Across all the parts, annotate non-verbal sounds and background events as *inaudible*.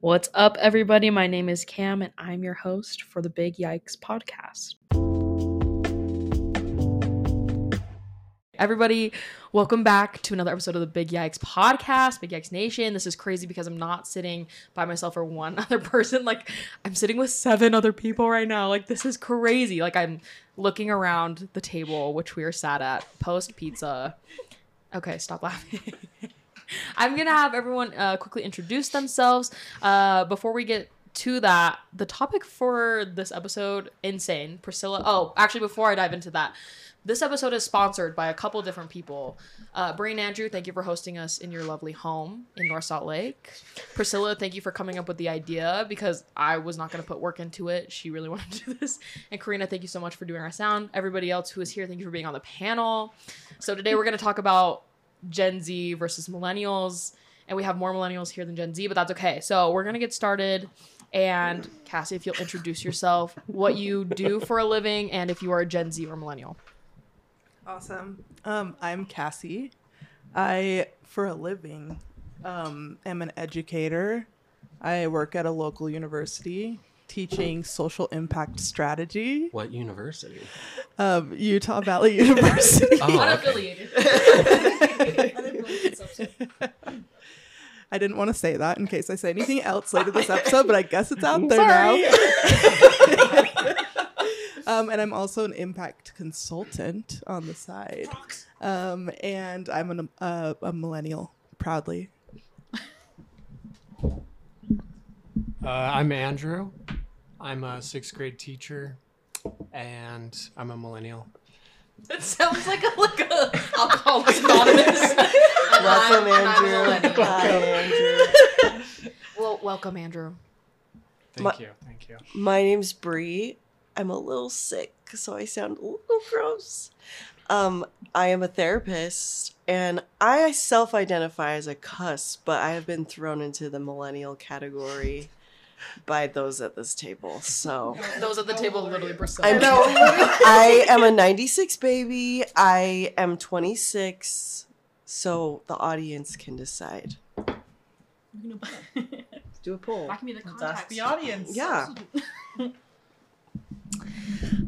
What's up, everybody? My name is Cam, and I'm your host for the Big Yikes podcast. Everybody, welcome back to another episode of the Big Yikes podcast, Big Yikes Nation. This is crazy because I'm not sitting by myself or one *laughs* other person. Like, I'm sitting with seven other people right now. Like, this is crazy. Like, I'm looking around the table which we are sat at post pizza. Okay, stop laughing. *laughs* I'm gonna have everyone uh, quickly introduce themselves. Uh, before we get to that, the topic for this episode, insane. Priscilla. Oh, actually, before I dive into that, this episode is sponsored by a couple different people. Uh, Bree and Andrew, thank you for hosting us in your lovely home in North Salt Lake. Priscilla, thank you for coming up with the idea because I was not going to put work into it. She really *laughs* wanted to do this. And Karina, thank you so much for doing our sound. Everybody else who is here, thank you for being on the panel. So today we're going to talk about Gen Z versus millennials. And we have more millennials here than Gen Z, but that's okay. So we're going to get started. And Cassie, if you'll introduce yourself, what you do for a living, and if you are a Gen Z or millennial. Awesome. Um, I'm Cassie. I, for a living, um, am an educator. I work at a local university teaching social impact strategy. What university? Um, Utah Valley *laughs* University. Oh, okay. *laughs* *laughs* I didn't want to say that in case I say anything else later this episode, but I guess it's out there Sorry. now. *laughs* um, and I'm also an impact consultant on the side. Um, and I'm an, uh, a millennial, proudly. Uh, I'm Andrew. I'm a sixth grade teacher, and I'm a millennial. *laughs* It sounds like a like a *laughs* alcoholics anonymous. *laughs* Welcome, I'm- I'm a Andrew. millennial. Hi, Andrew. Well, welcome, Andrew. Thank My- you. Thank you. My name's Bree. I'm a little sick, so I sound a little gross. Um, I am a therapist, and I self-identify as a cuss, but I have been thrown into the millennial category by those at this table. So Those at the table literally Priscilla. *laughs* I'm I am a 96 baby. I am 26, so the audience can decide. *laughs* do a poll. That can be the Let's ask context. the *laughs* audience. Yeah.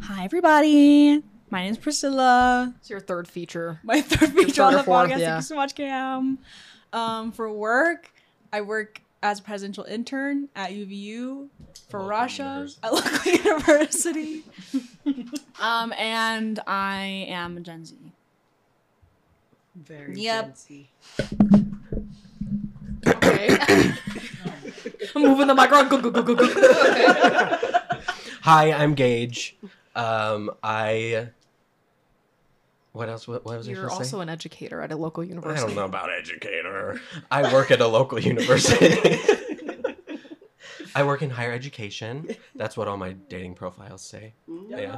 Hi, everybody. My name is Priscilla. It's your third feature. My third feature on the or fourth, podcast. yeah. Thank you so much, Cam. Um, for work, I work as a presidential intern at UVU for Local Russia *laughs* at local *laughs* university. *laughs* um, and I am a Gen Z. Very Yep. fancy. Okay. *coughs* I'm moving the microphone. Go, go, go, go, go. Okay. Hi, I'm Gage. Um, I. What else? What, what was I You're supposed also say? an educator at a local university. I don't know about educator. I work at a local *laughs* university. I work in higher education. That's what all my dating profiles say. Yeah.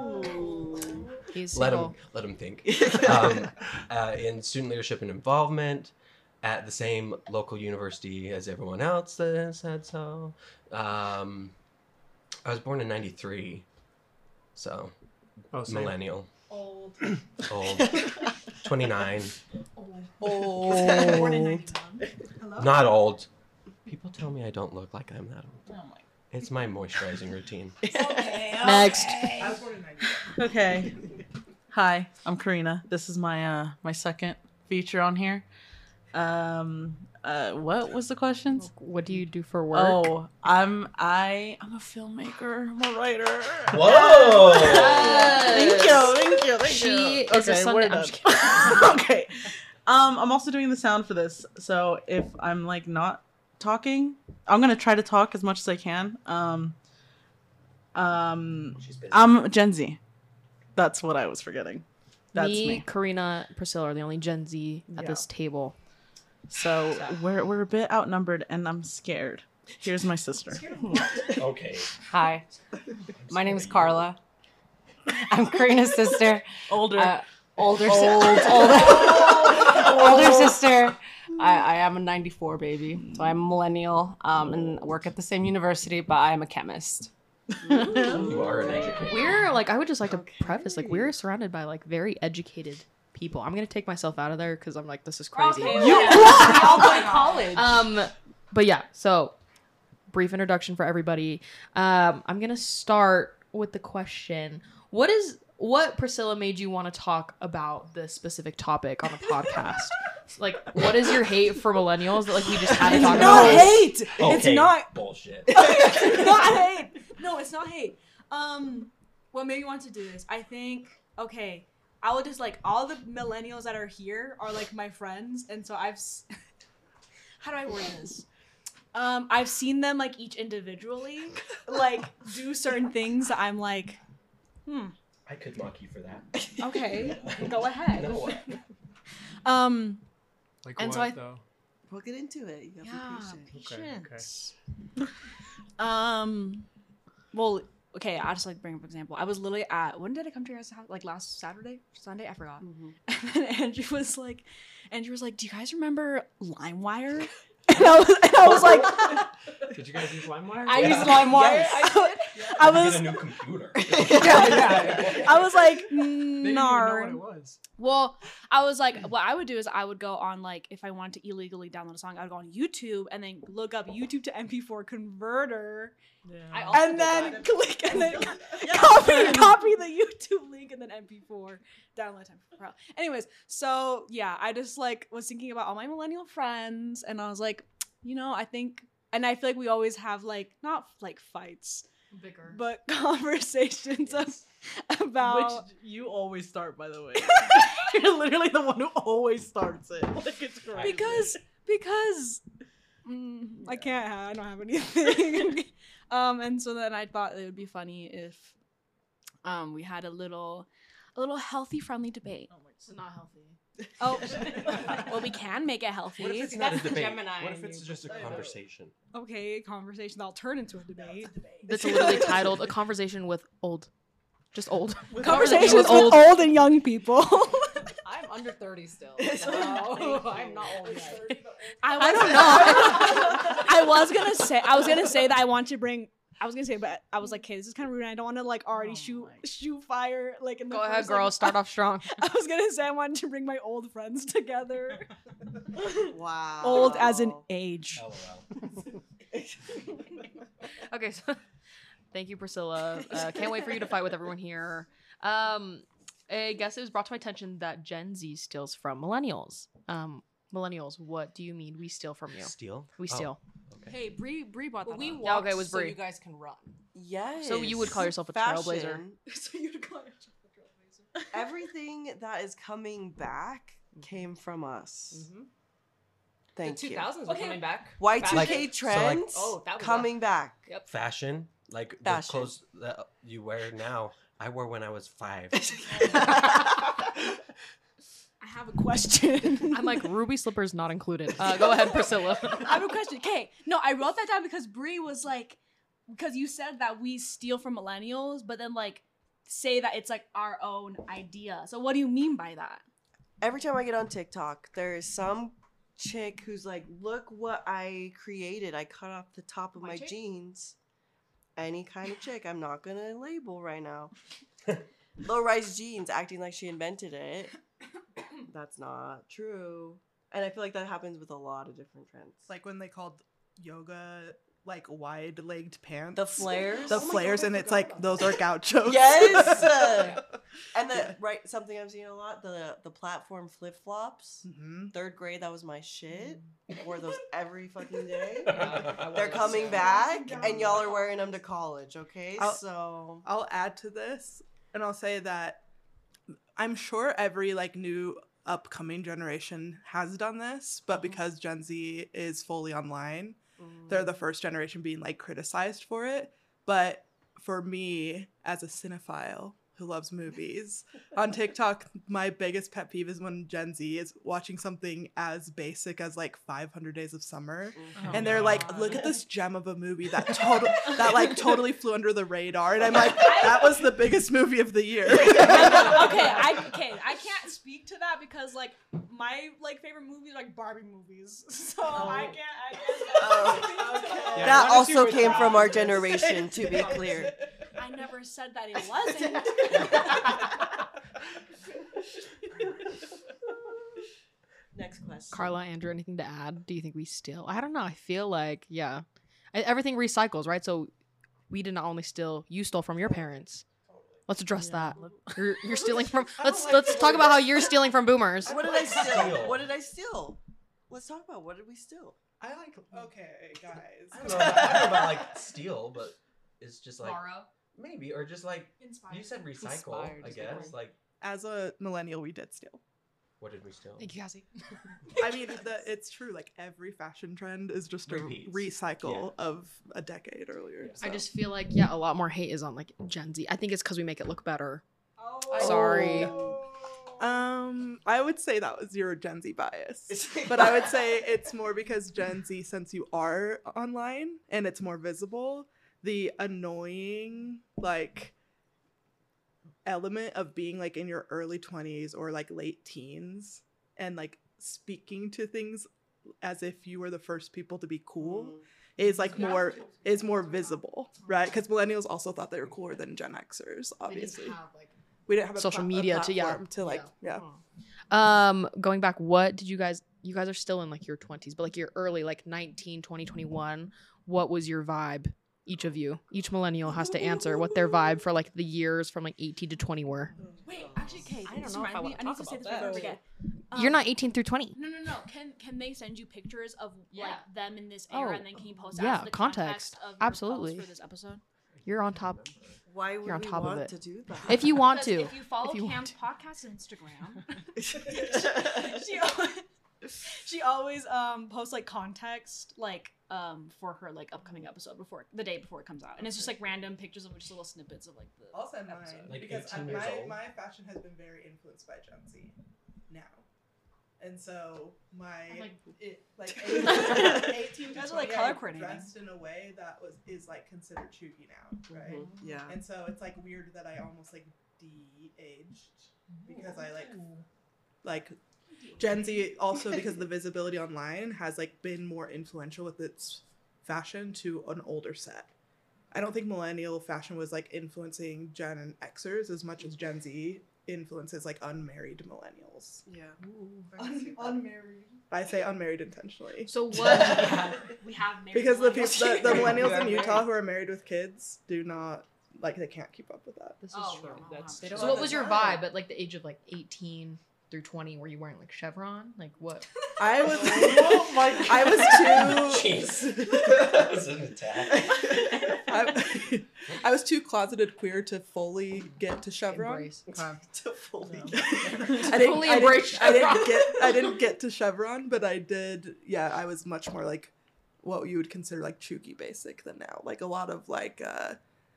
He's Let single. them let them think. Um, *laughs* uh, in student leadership and involvement at the same local university as everyone else that has said so. Um, I was born in '93, so Oh, same. millennial, Old. old, *laughs* 29, Oh. Born in 91. Hello? not old. People tell me I don't look like I'm that old. Oh my. It's my moisturizing routine. Okay. Next. I was born in 91. Okay. Hi, I'm Karina. This is my uh my second feature on here. Um uh what was the questions? What do you do for work? Oh, I'm I I'm a filmmaker. I'm a writer. Whoa! Thank you, thank you, thank She you. is a okay, Sunday- we're I'm done. *laughs* okay. Um, I'm also doing the sound for this, so if I'm like not talking, I'm gonna try to talk as much as I can. Um, um, I'm Gen Z. That's what I was forgetting. That's me, me. Karina, Priscilla are the only Gen Z at Yeah. this table. So we're we're a bit outnumbered, and I'm scared. Here's my sister. *laughs* Okay. Hi, my name is Carla. I'm Karina's sister. *laughs* Older. Uh, older, si- *laughs* older, older sister. I, I am a 94 baby, so I'm a millennial um, and work at the same university, but I am a chemist. You are an educator. We're like, I would just like to preface, like, we're surrounded by like very educated people. I'm gonna take myself out of there because I'm like, this is crazy. You all go to college. Um, but yeah, so brief introduction for everybody. Um, I'm gonna start with the question: What is what Priscilla made you want to talk about this specific topic on the podcast? *laughs* like, what is your hate for millennials that like we just had to It's talk not about? hate. It's Okay, not bullshit. it's *laughs* not hate. No, it's not hate. Um, what made me want to do this? I think okay, I would just like all the millennials that are here are like my friends, and so I've. s- *laughs* How do I word this? Um, I've seen them like each individually, like do certain things that I'm like, hmm, I could mock you for that. okay, *laughs* go ahead. No. *laughs* Um, Like And what so I- though? We'll get into it. You gotta yeah, be patient. Okay, okay. Um, well, okay, I'll just like bring up an example. I was literally at when did I come to your guys' house? Like last Saturday, Sunday, I forgot. Mhm. *laughs* And then Andrew was like, Andrew was like, "Do you guys remember LimeWire?" *laughs* And I was, and I was like, *laughs* Did you guys use LimeWire? I Yeah. used LimeWire. Yes. I did. I was, a new computer. I was like, They didn't even know what it was. Well, I was like, *clears throat* what I would do is I would go on like if I wanted to illegally download a song, I would go on YouTube and then look up YouTube to MP4 converter, I also and then click and then *laughs* *laughs* copy *laughs* copy the YouTube link and then MP4 download time. Pro. Anyways, so yeah, I just like was thinking about all my millennial friends, and I was like, you know, I think, and I feel like we always have like not like fights, Bicker. but conversations of, *laughs* about. Which you always start, by the way. *laughs* *laughs* You're literally the one who always starts it. Like it's crazy. because because mm, I can't have, I don't have anything. um, and so then I thought it would be funny if um we had a little a little healthy friendly debate. It's not healthy. Oh, well, we can make it healthy. What if healthy. it's not a That's the debate? Gemini What if it's just a conversation? Okay, a conversation that'll turn into a debate. That's literally titled "A Conversation with Old." Just old. Conversations *laughs* with with old- old and young people. *laughs* I'm under 30 still. *laughs* So I'm not old yet. I, was, don't know. I was gonna say I was gonna say that I want to bring. I was gonna say, but I was like, okay, this is kind of rude. and I don't want to like already Oh shoot shoot fire like in the Go ahead, first, like, girl. Start off strong. I was gonna say I wanted to bring my old friends together. Wow. Old as in age. LOL. Okay, so thank you, Priscilla. *laughs* Uh, can't wait for you to fight with everyone here. Um, I guess it was brought to my attention that Gen Z steals from millennials. Um, millennials, what do you mean we steal from you? Steal? We Oh, steal. okay. Hey, Bree, Bree brought that we up. walk Yeah, okay, it was so Bree. you guys can run. Yes. So you would call yourself a trailblazer. Fashion. *laughs* so you'd call yourself a trailblazer. *laughs* Everything that is coming back came from us. Thank you. the you. 2000s are Okay. coming back. Y2K Fashion. Like- so, like- trends Oh, that was coming back. Yep. Fashion, like the clothes that you wear now, I wore when I was five. *laughs* I have a question. *laughs* I'm like Ruby slippers not included. Uh, go ahead, Priscilla. *laughs* I have a question. Okay, no, I wrote that down because Bree was like, because you said that we steal from millennials, but then like say that it's like our own idea. So what do you mean by that? Every time I get on TikTok, there is some chick who's like, "Look what I created! I cut off the top of My my chick? jeans." Any kind of chick, I'm not gonna label right now. *laughs* Low rise jeans, acting like she invented it. That's not true. And I feel like that happens with a lot of different trends. Like when they called yoga like wide legged pants. the flares. The Oh flares, God, and it's like those that. are gauchos. Yes! *laughs* and the right something I'm seeing a lot the the platform flip flops. hmm Third grade, that was my shit. Wore those every fucking day. *laughs* They're was- coming back, and y'all are wearing them to college. Okay, I'll- so I'll add to this, and I'll say that I'm sure every like new upcoming generation has done this, but because Gen Z is fully online, they're the first generation being like criticized for it. But for me, as a cinephile who loves movies, on TikTok, my biggest pet peeve is when Gen Z is watching something as basic as like 500 Days of Summer, mm-hmm. and oh they're like, "Look at this gem of a movie that total that like totally flew under the radar," and I'm like, "That was the biggest movie of the year." *laughs* *laughs* okay, I okay, I can't speak to that because like my like favorite movies are like Barbie movies, *laughs* so I oh. can't. I can't oh, speak to that. Yeah, that. I wanna see also what came from our generation. To be clear, I *laughs* never said that it wasn't. *laughs* next question. Carla, Andrew, anything to add? Do you think we steal? I don't know. I feel like, yeah. E- Everything recycles, right? So we did not only steal, you stole from your parents. Let's address that. You're, you're stealing from. *laughs* Let's let's talk about how you're stealing from boomers. What did I steal? Steal. What did I steal? Let's talk about what did we steal? I like. Okay, guys. I don't know about, I don't know about like steal, but it's just like Borrow. Maybe or just like Inspired. you said recycle. Inspired I is a good guess word. like As a millennial, we did steal. what did we steal? Thank you, Cassie. I mean, the, it's true. Like every fashion trend is just a Repeats. recycle of a decade earlier. I so. just feel like yeah, a lot more hate is on like Gen Z. I think it's because we make it look better. Oh. Sorry. Um, I would say that was your Gen Z bias, but I would say it's more because Gen Z, since you are online and it's more visible, the annoying like element of being like in your early 20s or like late teens and like speaking to things as if you were the first people to be cool is like more is more visible right because millennials also thought they were cooler than gen xers obviously we didn't have a Social pla- a media to- yeah. to like yeah, Um, going back, what did you guys? You guys are still in like your twenties, but like your early, like 19, 20, 21. What was your vibe? Each of you, each millennial has to answer what their vibe for like the years from like 18 to 20 were. Wait, actually, Kate, I don't know if I reminds me. wanna I need talk to say about this before I that. forget. You're Um, not 18 through 20. No, no, no. Can can they send you pictures of Yeah. like them in this era, Oh, and then can you post that yeah, the context. context of Absolutely. for this episode? You're on top. Why would You're on we top of want it. to do that? If you want to. if you follow if you want Cam's to. podcast Instagram, *laughs* *laughs* she always, *laughs* she always um posts like context like um for her like upcoming episode before the day before it comes out, and it's just like random pictures of just little snippets of like the I'll send mine episode. Like because 18 I- years my, old. my fashion has been very influenced by Gen Z now. And so my like- it, like *laughs* 18, 18 to guys are, like, color I coordinating. dressed in a way that was is like considered chuggy now, right? Mm-hmm. Yeah. And so it's like weird that I almost like de-aged because I like like Gen Z also *laughs* because the visibility online has like been more influential with its fashion to an older set. I don't think millennial fashion was like influencing Gen Xers as much as Gen Z influences like unmarried millennials. Yeah. unmarried. I say unmarried intentionally. So what? *laughs* We have married Because the people the, the *laughs* millennials in Yeah. Utah who are married with kids do not like they can't keep up with that. this is Oh, true. wow. That's They So what was your vibe at like the age of like 18 through 20? Were you wearing like chevron? Like what? *laughs* I was Oh my *laughs* I was too Jeez, *laughs* that was an attack. I, I was too closeted queer to fully get to Chevron. Embrace. Okay. to fully. I didn't, Fully I, didn't, I didn't get I didn't get to Chevron, but I did. Yeah, I was much more like what you would consider like chuggy basic than now. Like a lot of like uh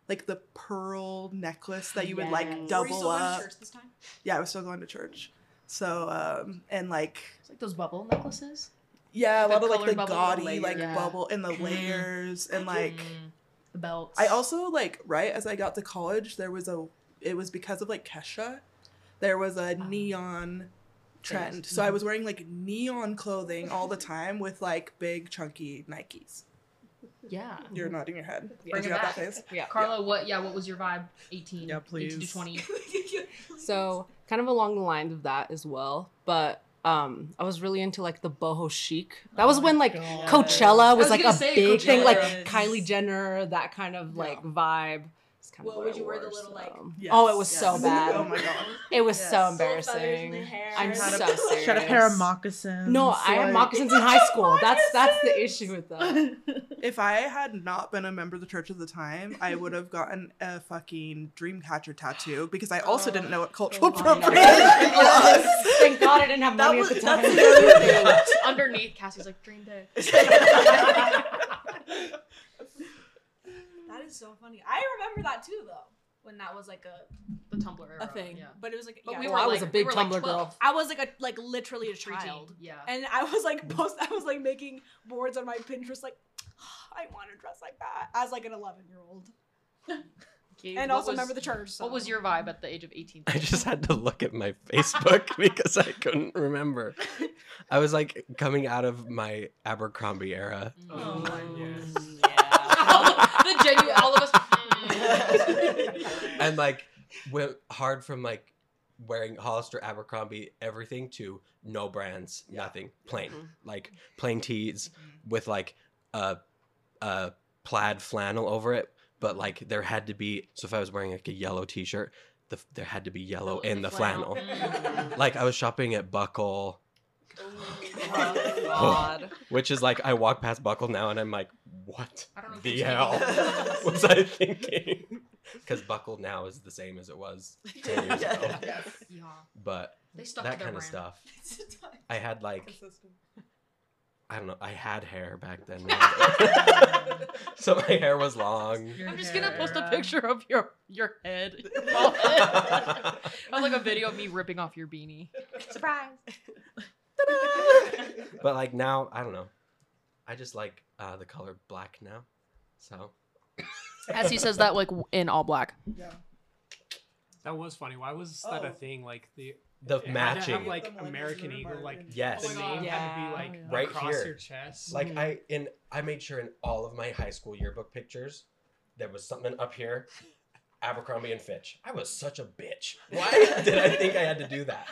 like the pearl necklace that you would like Yes. Were you double still going to up. church this time? Yeah, I was still going to church. So um and like It's like those bubble necklaces. yeah, a The lot of like the gaudy layer. like Yeah. bubble and the Mhm. layers and like Mm, the belts. I also like right as I got to college, there was a it was because of like Kesha, there was a neon trend. So I was wearing like neon clothing all the *laughs* time with like big chunky Nikes. yeah. You're nodding your head. Bring it you have that back. face? Yeah. Carla, what? Yeah, what was your vibe? 18. Yeah, 18 to please. 20. *laughs* So kind of along the lines of that as well, but um, I was really into like the boho chic. That was when like Coachella was, was like a say big thing, Coachella. like Yes. Kylie Jenner, that kind of like vibe. It's kind Well, of what would I you wear the wore, little, like- Yes, Oh, it was yes. so oh bad. Oh my god. It was Yes. so Little feathers in embarrassing. I'm Had so a- serious. She had a pair of moccasins. No, I had moccasins in high school. *laughs* That's that's the issue with *laughs* that. If I had not been a member of the church at the time, I would have gotten a fucking dreamcatcher tattoo because I also didn't know what oh. cultural Oh, appropriation *laughs* was. Thank God I didn't have money was at the time. the other thing. Underneath, Cassie's like, dream day. That is so funny. I remember that too, though, when that was like a, The Tumblr era. a thing. Yeah. But it was like, But yeah, we Well, were I was like- a big we were like Tumblr 12. girl. I was like a like literally a Preteen, child, Yeah. and I was like *laughs* post. I was like making boards on my Pinterest, like I want to dress like that as like an eleven year old, *laughs* Okay, and what also was- member of the church. So. What was your vibe at the age of 18? I just had to look at my *laughs* Facebook because I couldn't remember. I was like coming out of my Abercrombie era. Oh my all, yeah. The genuine, all of us. *laughs* and like went hard from like wearing Hollister, Abercrombie, everything to no brands, nothing, plain, Mhm. like plain tees with like a a plaid flannel over it, but like there had to be. So if I was wearing like a yellow T-shirt, the, there had to be yellow in the flannel. *laughs* like I was shopping at Buckle, *laughs* Oh, God. which is like I walk past Buckle now and I'm like, what I don't know if the hell *laughs* was I thinking? *laughs* Because Buckle now is the same as it was ten years ago. Yeah. But They stuck that to their kind of stuff. I had like I don't know. I had hair back then, so my hair was long. I'm just gonna post a picture of your your head. Your bald head. I have like a video of me ripping off your beanie. Surprise. But like now, I don't know. I just like uh, the color black now. So As he says that like in all black. Yeah. That was funny. Why was that a Oh. thing? Like the the it matching, have, like American Remember Eagle, like yes, the name had to Yeah. be like Yeah. Right across here. your chest. like I in I made sure in all of my high school yearbook pictures there was something up here, Abercrombie and Fitch. I was such a bitch. Why *laughs* did I think I had to do that?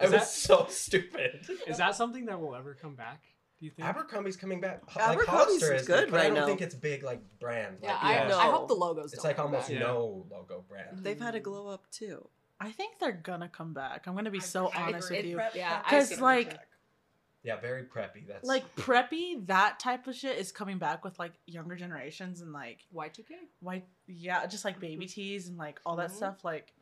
I Is was that- so stupid. Is that something that will ever come back? Do you think? Abercrombie's coming back. Like Abercrombie's Hollister is good but I don't now. think it's big like brand. Yeah, like, I, yeah. No. I hope the logos. It's don't like come almost back. Yeah. no logo brand. They've had a glow up too. I think they're gonna come back. I'm gonna be so I honest agree. with you. Yeah, Because like Yeah, very preppy. That's like preppy, that type of shit is coming back with like younger generations and like Y2K. white yeah, just like baby tees and like all that Mhm. stuff. Like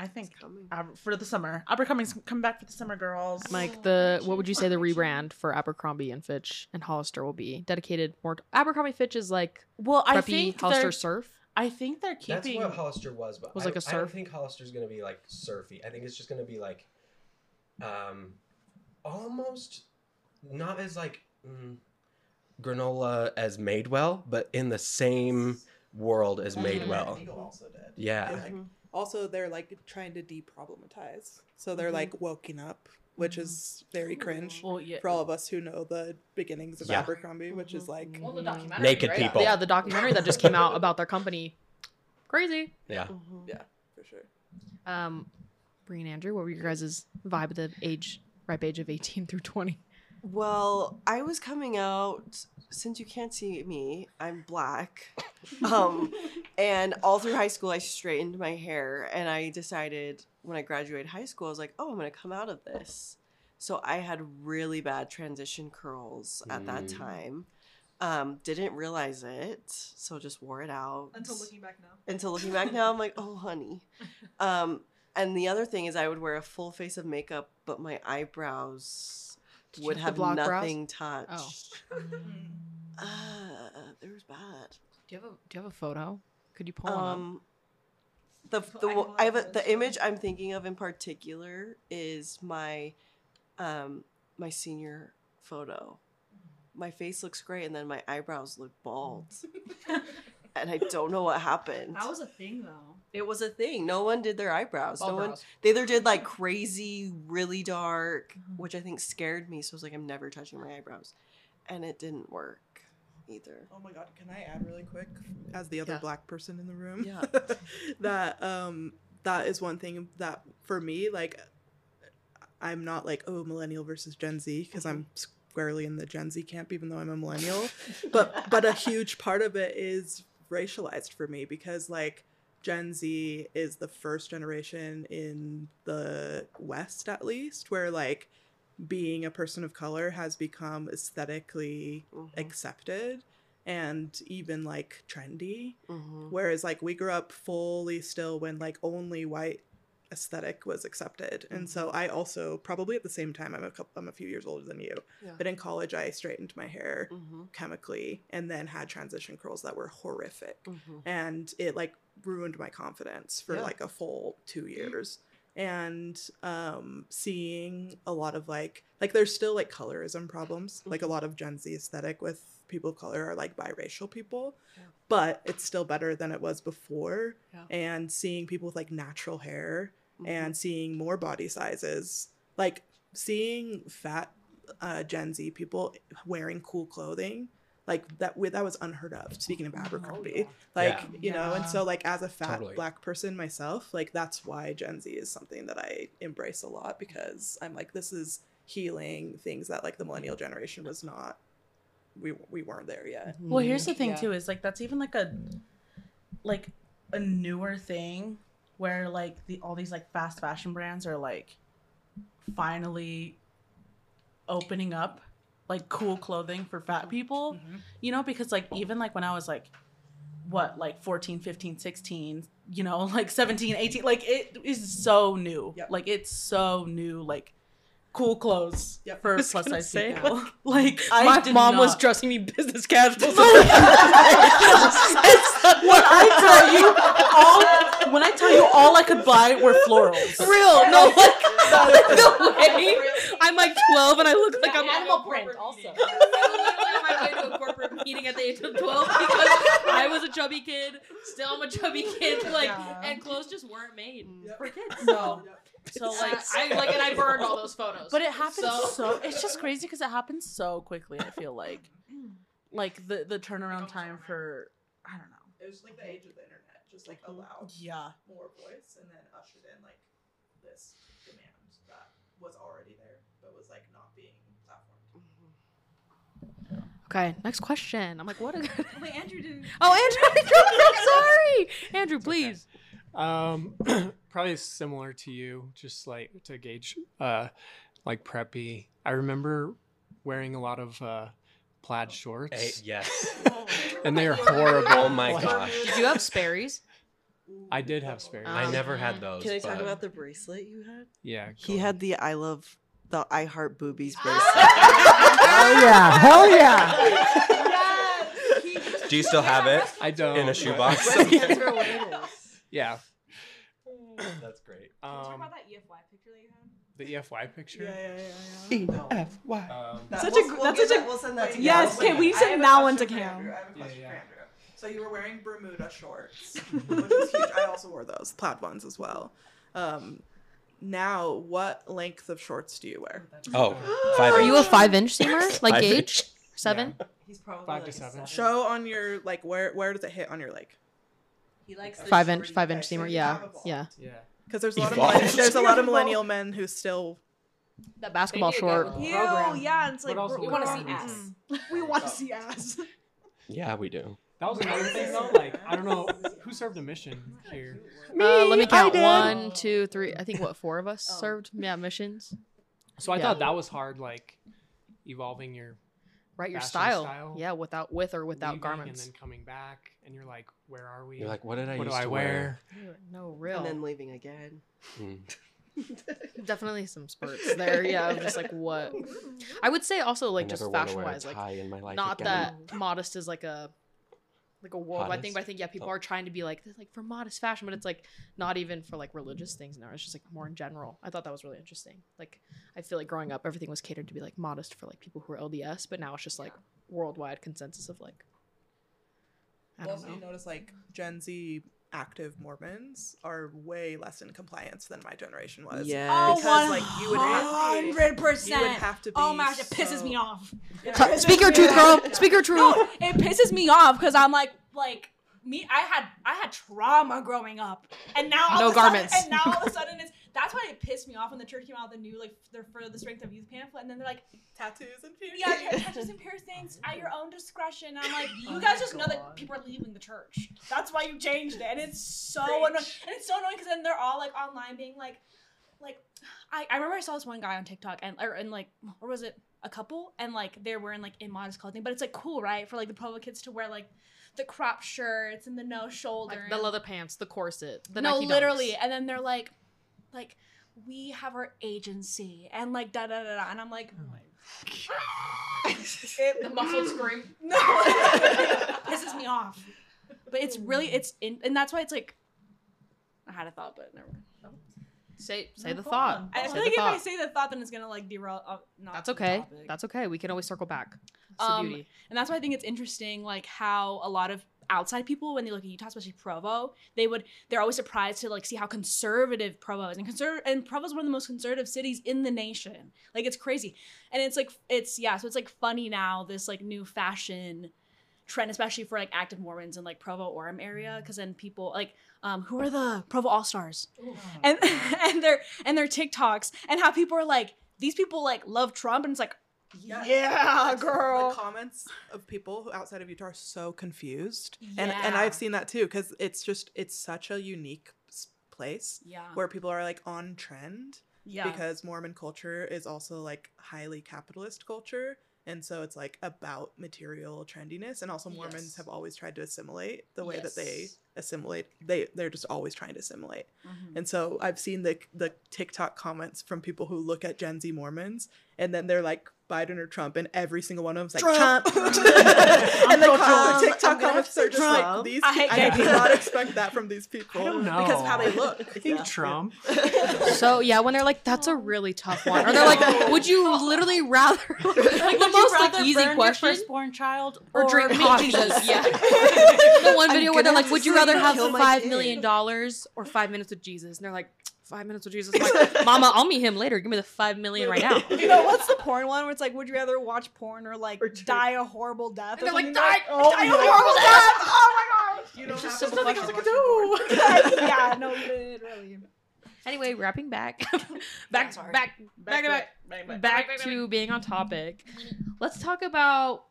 I think It's. Aber- for the summer. Abercrombie's come back for the summer girls. Mike, the what would you say the rebrand for Abercrombie and Fitch and Hollister will be? Dedicated more to Abercrombie Fitch is like well, I preppy think Hollister they're, surf. I think they're keeping That's keeping what Hollister was, but Was I, like a I don't surf? think Hollister's gonna be like surfy. I think it's just gonna be like, um, almost not as like mm, granola as Madewell, but in the same world as Madewell. Eagle also did. Yeah. Like, also, they're like trying to deproblematize. So they're like woken up, which is very cringe well, yeah. for all of us who know the beginnings of Yeah. Abercrombie, which is like Well, the documentary, Naked right? people. Yeah, the documentary that just came out about their company. Crazy. Yeah. Mhm. yeah, for sure. Um, Bree and Andrew, what were your guys' vibe at the age, ripe age of 18 through 20? Well, I was coming out since you can't see me, I'm black. *laughs* Um, and all through high school, I straightened my hair, and I decided when I graduated high school, I was like, oh, I'm gonna come out of this. So I had really bad transition curls at that Mm. time. Um, didn't realize it, so just wore it out Until looking back now. until looking back now i'm like oh honey *laughs* um and the other thing is i would wear a full face of makeup but my eyebrows Did would have have the block brows? nothing touched Oh. uh, it was bad Do you have a Do you have a photo? Could you pull one up? um the, the I I have a, the image. I'm thinking of in particular is my um my senior photo. My face looks great and then my eyebrows look bald. *laughs* and I don't know what happened. That was a thing though. It was a thing. No one did their eyebrows. Bald no one. They either did like crazy, really dark, Mm-hmm. which I think scared me. So I was like, I'm never touching my eyebrows, and it didn't work either. Oh my god, can I add really quick as the other Yeah. black person in the room? Yeah. *laughs* that um that is one thing that for me like I'm not like oh millennial versus Gen Z because I'm squarely in the Gen Z camp even though I'm a millennial. *laughs* but but a huge part of it is racialized for me because like Gen Z is the first generation in the West at least where like being a person of color has become aesthetically Mhm. accepted and even like trendy Mhm. whereas like we grew up fully still when like only white aesthetic was accepted and so i also probably at the same time i'm a couple i'm a few years older than you Yeah. but in college i straightened my hair Mhm. chemically and then had transition curls that were horrific Mhm. and it like ruined my confidence for Yeah. like a full two years and um seeing a lot of like like there's still like colorism problems like a lot of gen z aesthetic with people of color are like biracial people Yeah. but it's still better than it was before Yeah. and seeing people with like natural hair Mhm. and seeing more body sizes like seeing fat uh, gen z people wearing cool clothing like that that was unheard of speaking of abercrombie like Yeah. you know and so like as a fat Totally. black person myself like that's why gen z is something that i embrace a lot because i'm like this is healing things that like the millennial generation was not we we weren't there yet. Well, here's mm-hmm. the thing Yeah. too is like that's even like a like a newer thing where like the all these like fast fashion brands are like finally opening up like cool clothing for fat people. Mm-hmm. You know, because like even like when I was like what like 14 15 16 you know *laughs* like 17 18 like it is so new Yep. like it's so new like cool clothes Yep. for I plus size say, people *laughs* like I My did mom was dressing me business casual. *laughs* when I *laughs* tell you all, when I tell you all I could buy were florals. real. No, like no way. I'm like 12 and I look like I'm animal print also. meeting. I was literally on my way to a corporate meeting at the age of 12 because I was a chubby kid. Still, I'm a chubby kid. Like, Yeah. and clothes just weren't made for kids. So, So *laughs* like, I like, and I burned all those photos. but it happens So- so, It's just crazy because it happens so quickly. I feel like, like the the turnaround time for I don't know. It was like the age of the internet, just like allowed Yeah. more voice, and then ushered in like this demand that was already there, but was like not being platformed. Okay, next question. I'm like, what? Is- A *laughs* Wait, Andrew didn't. oh, Andrew, *laughs* I'm sorry. Andrew, please. Um, *clears throat* probably similar to you, just like to Gage, uh, like preppy. I remember wearing a lot of uh, plaid shorts, Eh, yes. *laughs* and they are horrible. Oh my gosh. Did you have Sperry's? I did have Sperry's. Um, I never had those. Can I talk but- about the bracelet you had? yeah, He go had the I love the I heart boobies Ah! bracelet. *laughs* Oh yeah, hell yeah. Do you still have it ahead. I don't in a but- *laughs* shoebox? Yeah. *clears throat* That's great. Talk Um, about that EFY picture that you had. the EFY picture. yeah, yeah. Yeah. E-F-Y. Um, Such a gr- that's such a- We'll send that to Yes, you. can we I send have a that one question to for Cam? Andrew. I have a Yeah, question yeah. for Andrew. So you were wearing Bermuda shorts, *laughs* which is huge. I also wore those plaid ones as well. Um, now, what length of shorts do you wear? Oh, five. Are you a five inch seamer? *laughs* Like Five gauge? inch. Seven? He's probably Five to like a seven. Show on your like where where does it hit on your leg? He likes the Five inch, five inch so steamer. Yeah, yeah. Yeah. Because there's a lot of Evolved. millennial, there's a *laughs* lot of millennial men who still That basketball short. get- Ew, yeah, it's like What else we're- do We want to see ass. *laughs* We want to see ass. Yeah, we do. That was another *laughs* thing though. Like I don't know who served a mission here. Uh, let me count. One, two, three. I think what four of us Oh. served. Yeah, missions. So I Yeah. thought that was hard, like evolving your Right, your style. style. Yeah, without with or without leaving garments. and then coming back, and you're like, where are we? You're like, what did I what do used I to wear? No, real. And then leaving again. Mm. *laughs* Definitely some spurts there. Yeah, of just like what. *laughs* I would say also like I just never wanna fashion wear a wise, like tie in my life not again. that modest is like a like a worldwide thing, but I think yeah, people Oh. are trying to be like this, like for modest fashion, but it's like not even for like religious things now. It's just like more in general. I thought that was really interesting. Like I feel like growing up, everything was catered to be like modest for like people who are LDS, but now it's just like worldwide consensus of like I don't also you notice like Gen Z active Mormons are way less in compliance than my generation was. Yeah. Oh, Because, like, you would have- hundred You would have to oh be Oh my gosh, it pisses so- me off. T- Speak your truth, girl. Speak your truth. No, it pisses me off because I'm like, like me. I had I had trauma growing up, and now all No of a sudden- garments. and now all of a sudden it's that's why it pissed me off when the church came out with the new like their for the strength of youth pamphlet, and then they're like, tattoos and piercings. yeah, your *laughs* tattoos and piercings at your own discretion. And I'm like, you oh guys just know that people are leaving the church. That's why you changed it, and it's so annoying. And it's so annoying because then they're all like online being like, like, I, I remember I saw this one guy on TikTok and or and like or was it a couple and like they're wearing like immodest clothing, but it's like cool, right? For like the Provo kids to wear like the crop shirts and the no shoulder, Like the leather pants, the corset, the no, Nike literally. Dunks. And then they're like, like, we have our agency and like da da da da. And I'm like, it, The muffled scream. *laughs* no, *laughs* pisses me off. But it's really it's in, and that's why it's like, I had a thought, but never. mind. Say say the thought. I Say feel the like if I say the thought, then it's gonna like derail. Uh, not That's the okay. topic. That's okay. We can always circle back. That's the Um, beauty. And that's why I think it's interesting, like how a lot of outside people, when they look at Utah, especially Provo, they would they're always surprised to like see how conservative Provo is, and conserv and Provo's one of the most conservative cities in the nation. Like it's crazy, and it's like it's yeah, so it's like funny now this like new fashion trend, especially for like active Mormons in like Provo Orem area, because then people like um who are the Provo All Stars, and *laughs* and their and their TikToks, and how people are like these people like love Trump, and it's like Yeah, The girl. comments of people who outside of Utah are so confused, and and I've seen that too because it's just it's such a unique place Yeah. where people are like on trend Yeah. because Mormon culture is also like highly capitalist culture. And so it's like about material trendiness. And also Mormons Yes. have always tried to assimilate the way that they assimilate. They they're just always trying to assimilate. Mm-hmm. And so I've seen the the TikTok comments from people who look at Gen Z Mormons and then they're like Biden or Trump, and every single one of them's like Trump. *laughs* *laughs* and the com- I'm TikTok comments are to just like these. I hate I, gay did not expect that from these people I don't know. because of how they look. *laughs* I think Trump. So yeah, when they're like, "That's a really tough one," or they're like, "Would you literally rather like the Would most like rather easy burn your question firstborn child or, drink meet coffee?" Jesus? Yeah. the one I'm video where they're like, "Would you rather and have kill my five kid." million dollars or five minutes with Jesus?" And they're like, five minutes with Jesus." I'm like, *laughs* "Mama, I'll meet him later. Give me the five million right now." *laughs* You know what's the porn one where it's like, would you rather watch porn or like Or die a horrible death? And or they're like, something "Die, Oh, die a no. horrible death! *laughs* Oh my gosh! You don't just have simple to questions. watch it. yeah, no, literally. Anyway, wrapping back, back, sorry. back, back, to back, back to being on topic. Let's talk about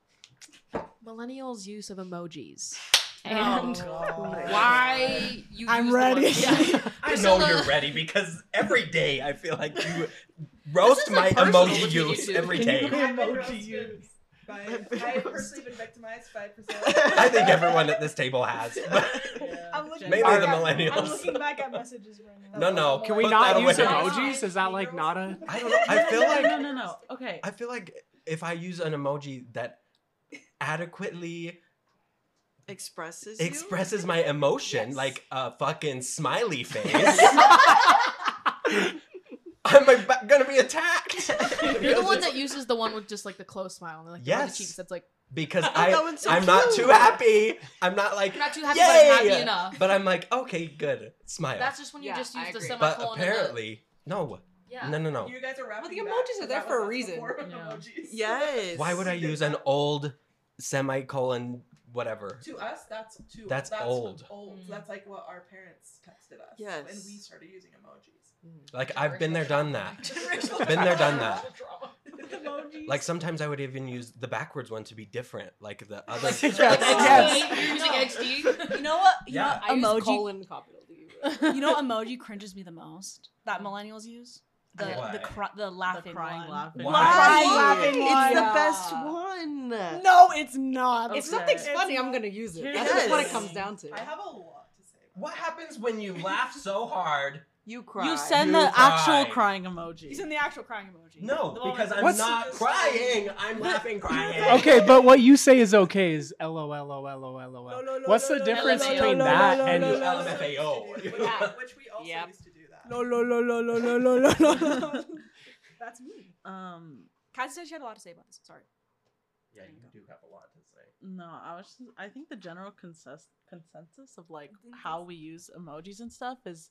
millennials' use of emojis oh, and why you. I'm use ready. one- Yeah. I know Priscilla- you're ready because every day I feel like you *laughs* roast my emoji between you use two. every Can you emoji use? I've personally been victimized five percent. *laughs* I think everyone at this table has. *laughs* I'm looking Mainly back the at- millennials. I'm looking back at messages right now. No, no. Can we Put not use away. emojis? Is that like not a? I don't know. I feel like no, no, no. Okay. I feel like if I use an emoji that adequately Expresses you? expresses my emotion, Yes. like a fucking smiley *laughs* face, I'm like, gonna be attacked. *laughs* You're the one that uses the one with just like the close smile and like the, the cheeks. That's like because Oh, I, so I'm not too happy. I'm not like you're not too happy, Yay! but I'm happy enough. But I'm like, okay, good, smile. That's just when you Yeah, just I use the agree. semicolon. but and the- apparently, no, yeah. no, no, no. You guys are rapping the back, emojis are 'cause there for a reason. *laughs* Yeah. Yes. Why would I use an old semicolon whatever? To us, that's too. That's old. Old. Mm. That's like what our parents texted us. Yes. When we started using emojis. Like I've been there, done that. *laughs* Been there, done that. *laughs* Like sometimes I would even use the backwards one to be different. Like the *laughs* other. Like Yes. XD, You're using XD. You know what? You Yeah. know I use emoji. colon capital D. You know what emoji cringes me the most? That millennials use the Why? the cry, the laughing crying, one. laughing. Why? Crying, laughing It's one. the best one. No, it's not. If something's It's funny, I'm gonna use it. Yes. That's just what it comes down to. I have a lot to say. About What happens when you laugh so hard? You cry. You send You the actual crying emoji. He's in the actual crying emoji. No, because I'm What's- not crying. I'm laughing, crying. Okay, but what you say is okay is LOLOLOLOL. No, no, no, What's the difference no, no, between that and. LMFAO. which, Yeah. which we also Yep. used to no no no no no no no no. That's me. Um, Kat said she had a lot to say about this. Sorry. Yeah, you do have a lot to say. No, I was. Just, I think the general consensus of like how we use emojis and stuff is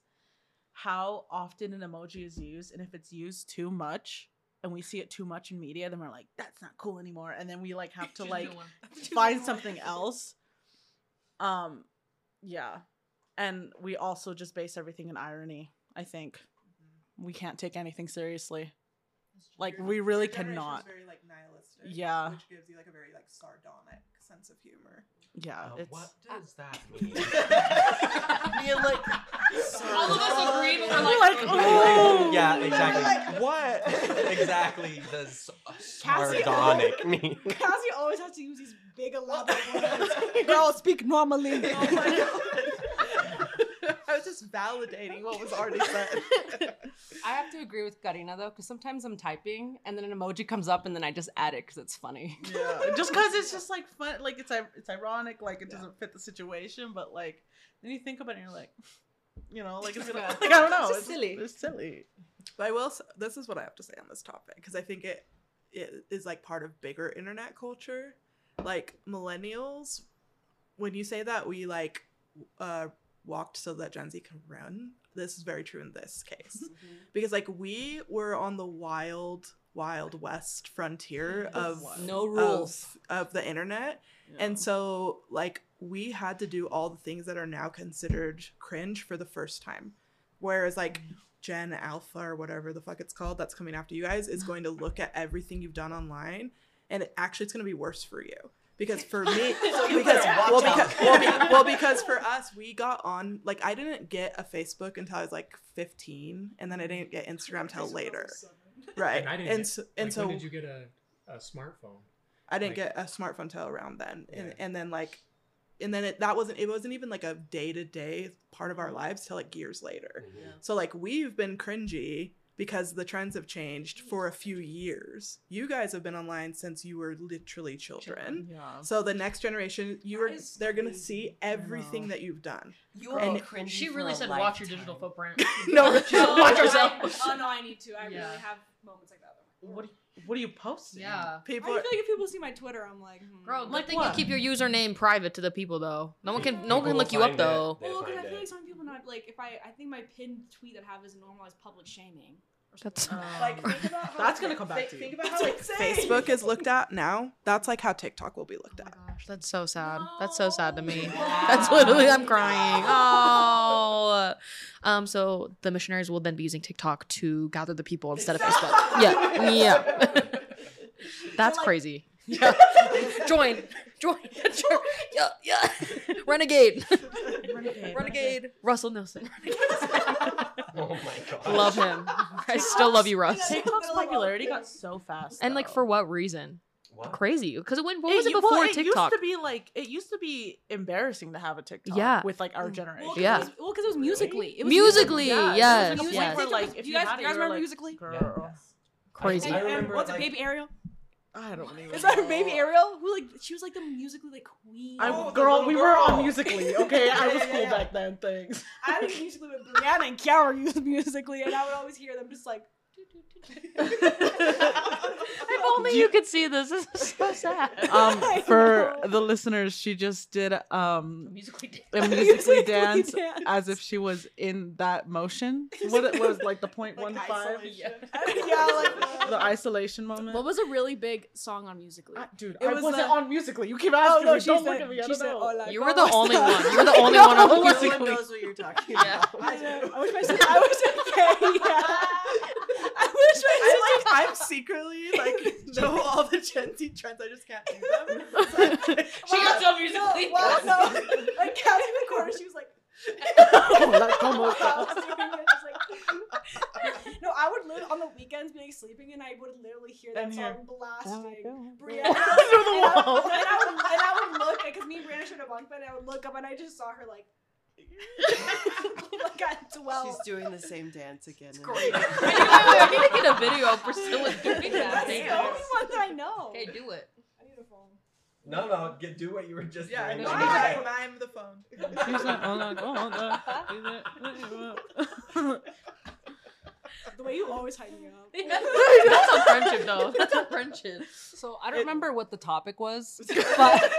how often an emoji is used, and if it's used too much, and we see it too much in media, then we're like, that's not cool anymore, and then we like have to *laughs* like *laughs* find something else. Um, yeah, and we also just base everything in irony. I think we can't take anything seriously. Like, we really cannot. Very like nihilistic. Yeah. Which gives you like a very like sardonic sense of humor. Yeah, Uh, it's what does that *laughs* mean? Me and like. All of us agree, but we're like, like, oh. yeah, exactly. what *laughs* exactly does sardonic mean? *laughs* Cassie always has to use these big elaborate words. Girl, speak normally. I was just validating what was already said. *laughs* I have to agree with Karina though, because sometimes I'm typing and then an emoji comes up and then I just add it because it's funny. yeah, just because it's *laughs* just like fun, like it's it's ironic, like it doesn't fit the situation, but like then you think about it, and you're like, *laughs* you know, like it's gonna, like I don't know, It's just silly. It's silly. But I will. This is what I have to say on this topic because I think it it is like part of bigger internet culture. Like millennials, when you say that we like uh, walked so that Gen Z can run, this is very true in this case. Mm-hmm. Because like we were on the wild, wild west frontier of No rules. of, of the internet, and so like we had to do all the things that are now considered cringe for the first time. Whereas like mm-hmm. Gen Alpha or whatever the fuck it's called that's coming after you guys is *laughs* going to look at everything you've done online, and it, actually it's going to be worse for you. Because for *laughs* me, you because well, because well, be- well, because for us, we got on like I didn't get a Facebook until I was like 15, and then I didn't get Instagram until later, *laughs* right? And I didn't. and get- so, and like, so when did you get a, a smartphone? I didn't Like- get a smartphone till around then, and Yeah. and then like, and then it that wasn't it wasn't even like a day to day part of our lives till like years later. Mhm. So like we've been cringy because the trends have changed for a few years. You guys have been online since you were literally children. Yeah. So the next generation, you are they're gonna crazy. see everything that you've done. You are And cringy She for really a said, "Watch your digital footprint." *laughs* *laughs* No, watch I- yourself. Oh no, I need to. I Yeah. really have moments like that. What are you, what are you posting? Yeah. People. I feel like if people see my Twitter, I'm like, hmm. Bro, Like like thing you keep your username private to the people though. No one can no one can look you up it. though. They'll Well, because I feel it. like some people not like if I I think my pinned tweet that I have is normalized public shaming. Or That's Um, *laughs* like think about how, That's gonna come back think, to you. think about how like. Facebook is looked at *laughs* now. That's like how TikTok will be looked Oh at. my gosh, that's so sad. That's so sad to me. Wow. That's literally I'm crying. Oh. Um. So the missionaries will then be using TikTok to gather the people instead of Facebook. Yeah. Yeah. *laughs* That's like- crazy. Yeah. Join. Join. *laughs* *laughs* yeah. Yeah. *laughs* Renegade. Renegade. Renegade. Russell Nilsson. Oh my god. love him. I still love you, Russ. TikTok's popularity got so fast. And like though. for what reason? What? Crazy. Because it went. What was it u- before well, it TikTok? used to be like it used to be embarrassing to have a TikTok. Yeah. With like our generation. Well, 'cause Yeah. Was, well, because it was musically. It was Musically, Yeah, there yes, was, like, a yes. point where, like, if you you guys- had you guys you remember like, Musical.ly? Girl. Crazy. I And, and remember, what's like- it, Baby Ariel? I don't even. Is that her. Baby Ariel? Who like she was like the musically like queen. I, Oh, the girl, little we were on musically. *laughs* Okay, I was yeah, cool yeah. back then. Thanks. I was *laughs* musically with Brianna and Kiara used *laughs* musically, and I would always hear them just like. *laughs* If only you could see this. This is so *laughs* sad. Um, *laughs* for the listeners, she just did um musically. a musically Musically dance dance. as if she was in that motion. What it was like the point one five, yeah, like the isolation moment. What was a really big song on Musically? I- dude, It I was wasn't the- on musically. You keep oh asking no, me. she Don't said, look at me. I don't said, know. "Hola, You were the only estás?" one. You were the only one on No one musically. knows what you're talking Yeah. about. I, know. I wish my sister. I wish okay. Yeah. *laughs* I wish I sister. like I'm secretly like *laughs* know all the Gen Z trends. I just can't do them. *laughs* She got so musically. No, well, no. Like Kat in the corner, she was like. Oh, Hola, ¿cómo I was estás? doing it, just like- no, I would live on the weekends being sleeping, and I would literally hear that song blasting. God. Brianna. Through the and, I, wall. and, I would, and I would look, because me and Brianna shared a bunk bed, and I would look up, and I just saw her like. *laughs* like at 12. She's doing the same dance again. and Great. again. I need, I need to get a *laughs* video of Priscilla doing that. That's Thank the only one that I know. Okay, do it. I need a phone. No, no, get do what you were just yeah, I doing. know. she I did mime the phone. She's like, hola, ¿cómo estás? The way you always hype me up. *laughs* That's a friendship, though. That's a friendship. So I don't remember what the topic was, but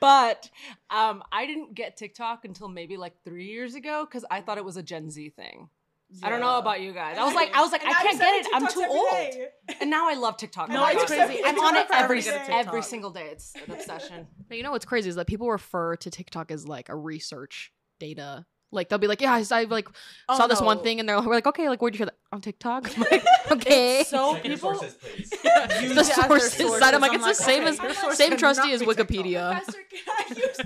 but um, I didn't get TikTok until maybe like three years ago because I thought it was a Gen Z thing. I don't know about you guys. I was like, I was like, And I can't get it. send I'm too old. day. And now I love TikTok. No, Oh it's God. crazy. I'm It's on it every every day. every single day. It's an obsession. But you know what's crazy is that people refer to TikTok as like a research data. Like they'll be like, yeah, I, I like Oh, saw this one thing, and they're we're like, okay, like where'd you hear that on TikTok? I'm *laughs* *laughs* like, okay. so Second people sources, *laughs* please. use the it as their sources side. I'm like, it's the same okay, as your same cannot trusty as. Wikipedia. Professor, can I use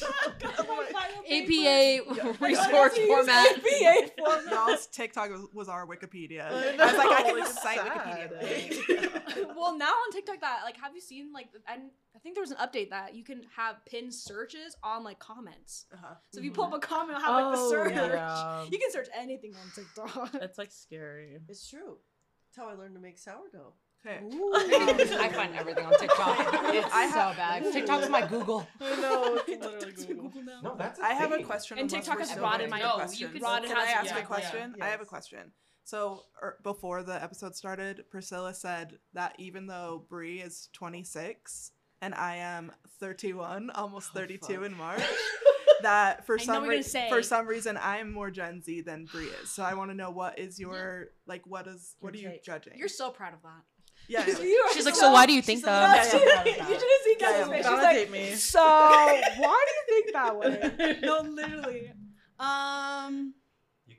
TikTok on my final paper? APA I resource have to use format. APA format. Y'all's TikTok was, was our Wikipedia. I I, was like, I can just cite. Wikipedia. well, now on TikTok, that like, have you seen like, and I think there was an update that you can have pinned searches on like comments. Uh-huh. So if you pull up a comment, and have like the Oh, search. yeah. You can search anything on TikTok. It's like scary. It's true. That's how I learned to make sourdough. Okay. *laughs* I find everything on TikTok. *laughs* It's I so have- bad. TikTok's my Google. *laughs* I know. It's literally Google. No, that's. I have a question. And TikTok we're has still broadened getting my- to No, you questions. can- Can I ask yeah, a yeah. question? I have a question. So er, before the episode started, Priscilla said that even though Brie is 26 and I am 31, almost Oh, 32 fuck. in March, that for I some what you're re- for some reason I am more Gen Z than Brie is. So I want to know what is your like what is what are you judging? You're so proud of that. yeah. *laughs* yeah. You are She's like, so- so why do you think that? like, Yeah, yeah, yeah. *laughs* you should have seen Yeah, Kathy's yeah, face. She's like, me. so *laughs* why do you think that way? no, literally. Um, You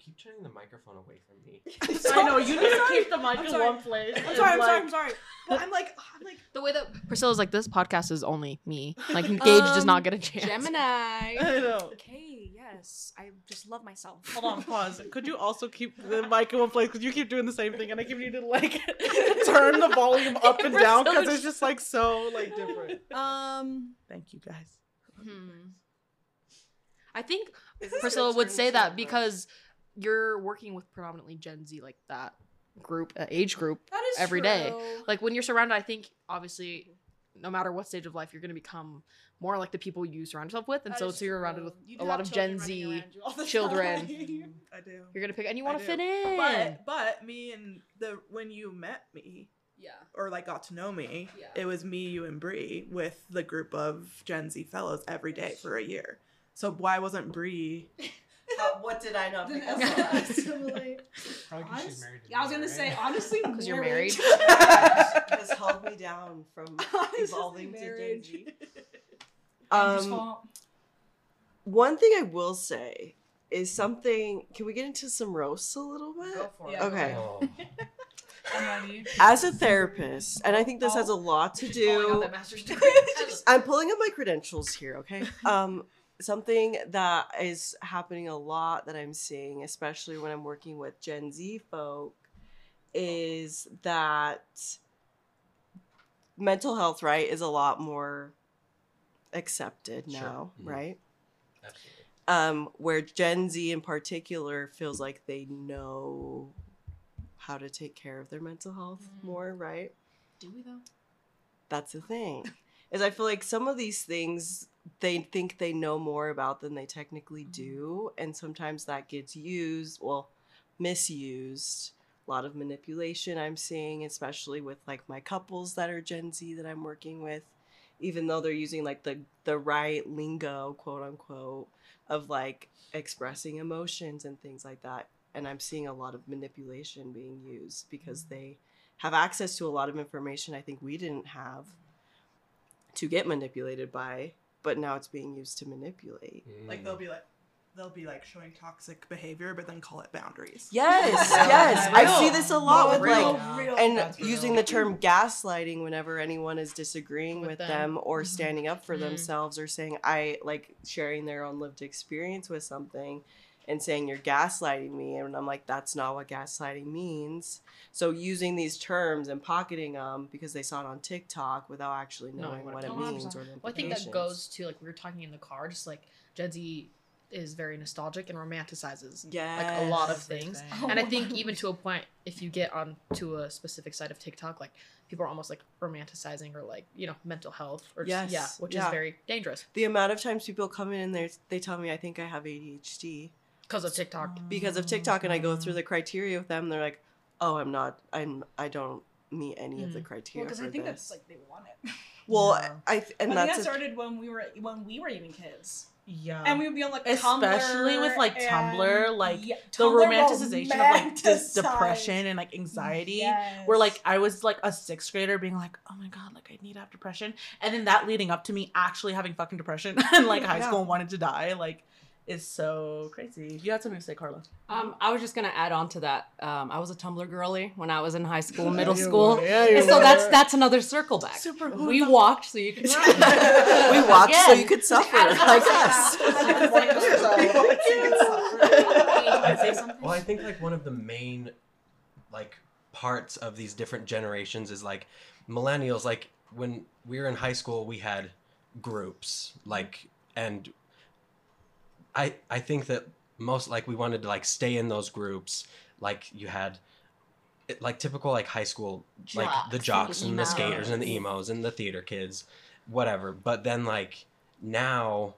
keep turning the microphone away from me. *laughs* I know you need to keep the mic I'm in sorry. one place. I'm sorry. I'm sorry. I'm sorry. *laughs* But I'm like, I'm like, The way that Priscilla's like, this podcast is only me. Like, *laughs* Gage does not Um, get a chance. Gemini. I know. okay, yes, I just love myself. Hold on, pause. Could you also keep the mic in one place? Because you keep doing the same thing, and I keep needing to like turn the volume up and down because it's just like so like different. Um, Thank you guys. Hmm. I think Priscilla would say that a- because you're working with predominantly Gen Z, like that group, uh, age group. that is Every day. true. Like when you're surrounded, I think obviously, no matter what stage of life, you're going to become more like the people you surround yourself with, and That so so you're surrounded with You a lot of Gen Z. around you all the children. *laughs* I do. You're gonna pick, and you want to fit in. But but me and the when you met me yeah. or like got to know me, Yeah. it was me, you, and Bree with the group of Gen Z fellows every day for a year. So why wasn't Bree? *laughs* How- what did I not pick up on? Probably 'cause she's married Yeah, I was gonna say honestly, *laughs* because you're married. *laughs* has held me down from *laughs* Honestly, evolving to Gen marriage. Z. Um, one thing I will say is something. Can we get into some roasts a little bit? for Yeah. Okay. Oh, As a therapist, and I think this has a lot to do. master's degree. I'm pulling up my credentials here, okay? Um, something that is happening a lot that I'm seeing, especially when I'm working with Gen Z folk, is that mental health, right, is a lot more accepted Sure. now, Mhm. right? absolutely. Um, where Gen Z in particular feels like they know how to take care of their mental health more, right? Do we though? that's the thing is i feel like some of these things they think they know more about than they technically mm-hmm. do and sometimes that gets used well misused. A lot of manipulation i'm seeing especially with like my couples that are gen z that i'm working with even though they're using like the the right lingo quote unquote of like expressing emotions and things like that and i'm seeing a lot of manipulation being used because mm-hmm. they have access to a lot of information I think we didn't have to get manipulated by, but now it's being used to manipulate. Like Mm. they'll be like they'll be like showing toxic behavior, but then call it boundaries. Yes, *laughs* yes. I see this a lot with Real. like Real. and That's using real. the term gaslighting whenever anyone is disagreeing with, With them. them. or Mhm. standing up for Mhm. themselves or saying I like sharing their own lived experience with something and saying you're gaslighting me and I'm like that's not what gaslighting means. So using these terms and pocketing them because they saw it on TikTok without actually Knowing knowing what what it it means. means or the Well, I think that goes to like we were talking in the car, just like Gen Z is very nostalgic and romanticizes like a lot of things. Everything. And I think oh. even to a point, if you get on to a specific side of TikTok, like people are almost like romanticizing or like you know mental health or just, yeah, which yeah. is very dangerous the amount of times people come in and they they tell me I think I have ADHD because of TikTok. because of TikTok and I go through the criteria with them they're like oh I'm not I'm I don't meet any of the mm. criteria Because for I think this. that's like they want it. *laughs* well Yeah. I th- and I think that's that a- started when we were when we were even kids, Yeah. and we would be on like Especially Tumblr with, like, Tumblr, like, Yeah, the romanticization of like this depression and like anxiety Yes. where like I was like a sixth grader being like, oh my god, like I need to have depression, and then that leading up to me actually having fucking depression *laughs* and like *laughs* high Yeah. school and wanted to die, like is so crazy. You had something to say, Carla? Um, I was just gonna add on to that. Um, I was a Tumblr girly when I was in high school, middle you school. Yeah, and so were. that's that's another circle back. Super *laughs* We walked so you could run. we watched so you could suffer like us. Well, I think like one of the main like parts of these different generations is like millennials like when we were in high school we had groups like and I I think that most like we wanted to like stay in those groups. Like you had it, like typical like high school like the Jocks jocks and and the skaters and the emos and the theater kids whatever. But then like now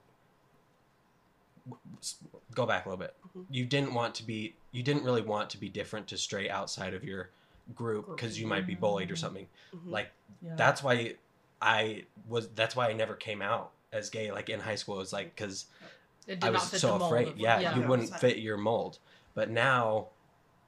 go back a little bit. Mhm. you didn't want to be you didn't really want to be different to stray outside of your group because you might be bullied or something. Mhm. like Yeah. that's why i was that's why i never came out as gay like in high school. It was like because It did i not was fit so the mold afraid of- yeah, you Yeah. wouldn't fit your mold but now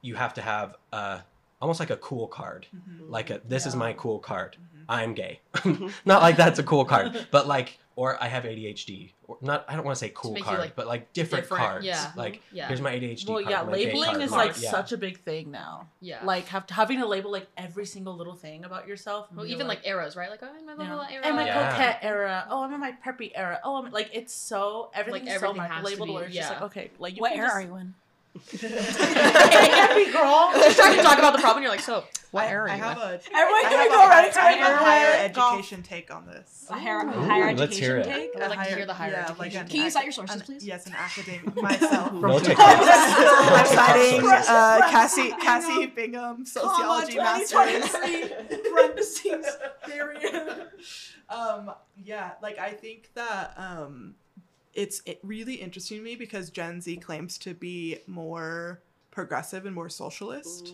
you have to have a almost like a cool card Mhm. like a this is my cool card Mhm. i'm gay *laughs* not like that's a cool card *laughs* but like or I have ADHD. Or not, I don't want to say cool make you, card, like, but like different, different, cards. yeah. Like Yeah. here's my ADHD Well, card. yeah, my labeling card. is like Yeah. such a big thing now. Yeah. Like have having to label like every single little thing about yourself. well, even like, eras, right? Like, oh, I'm in my Yeah. little era. and my Yeah. coquette era. Oh, I'm in my preppy era. Oh, I'm like it's so everything is so everything has to labeled be- where it's just like okay, like you What era just, are you in? Preppy girl. She's trying to talk about the problem, and you're like, so what I, era? I are you have in? a, Everyone can have go a, right I have a higher it. Golf. education take on this. A higher, Ooh, higher let's hear education it. take. I would like to hear the higher yeah, education. like an Can you cite your ac- sources, an- please? Yes, an academic *laughs* myself. No from TikTok. I'm citing uh, Cassie Cassie Bingham sociology masters. 2023, parentheses, *laughs* period. um yeah like i think that um it's really interesting to me because gen z claims to be more progressive and more socialist.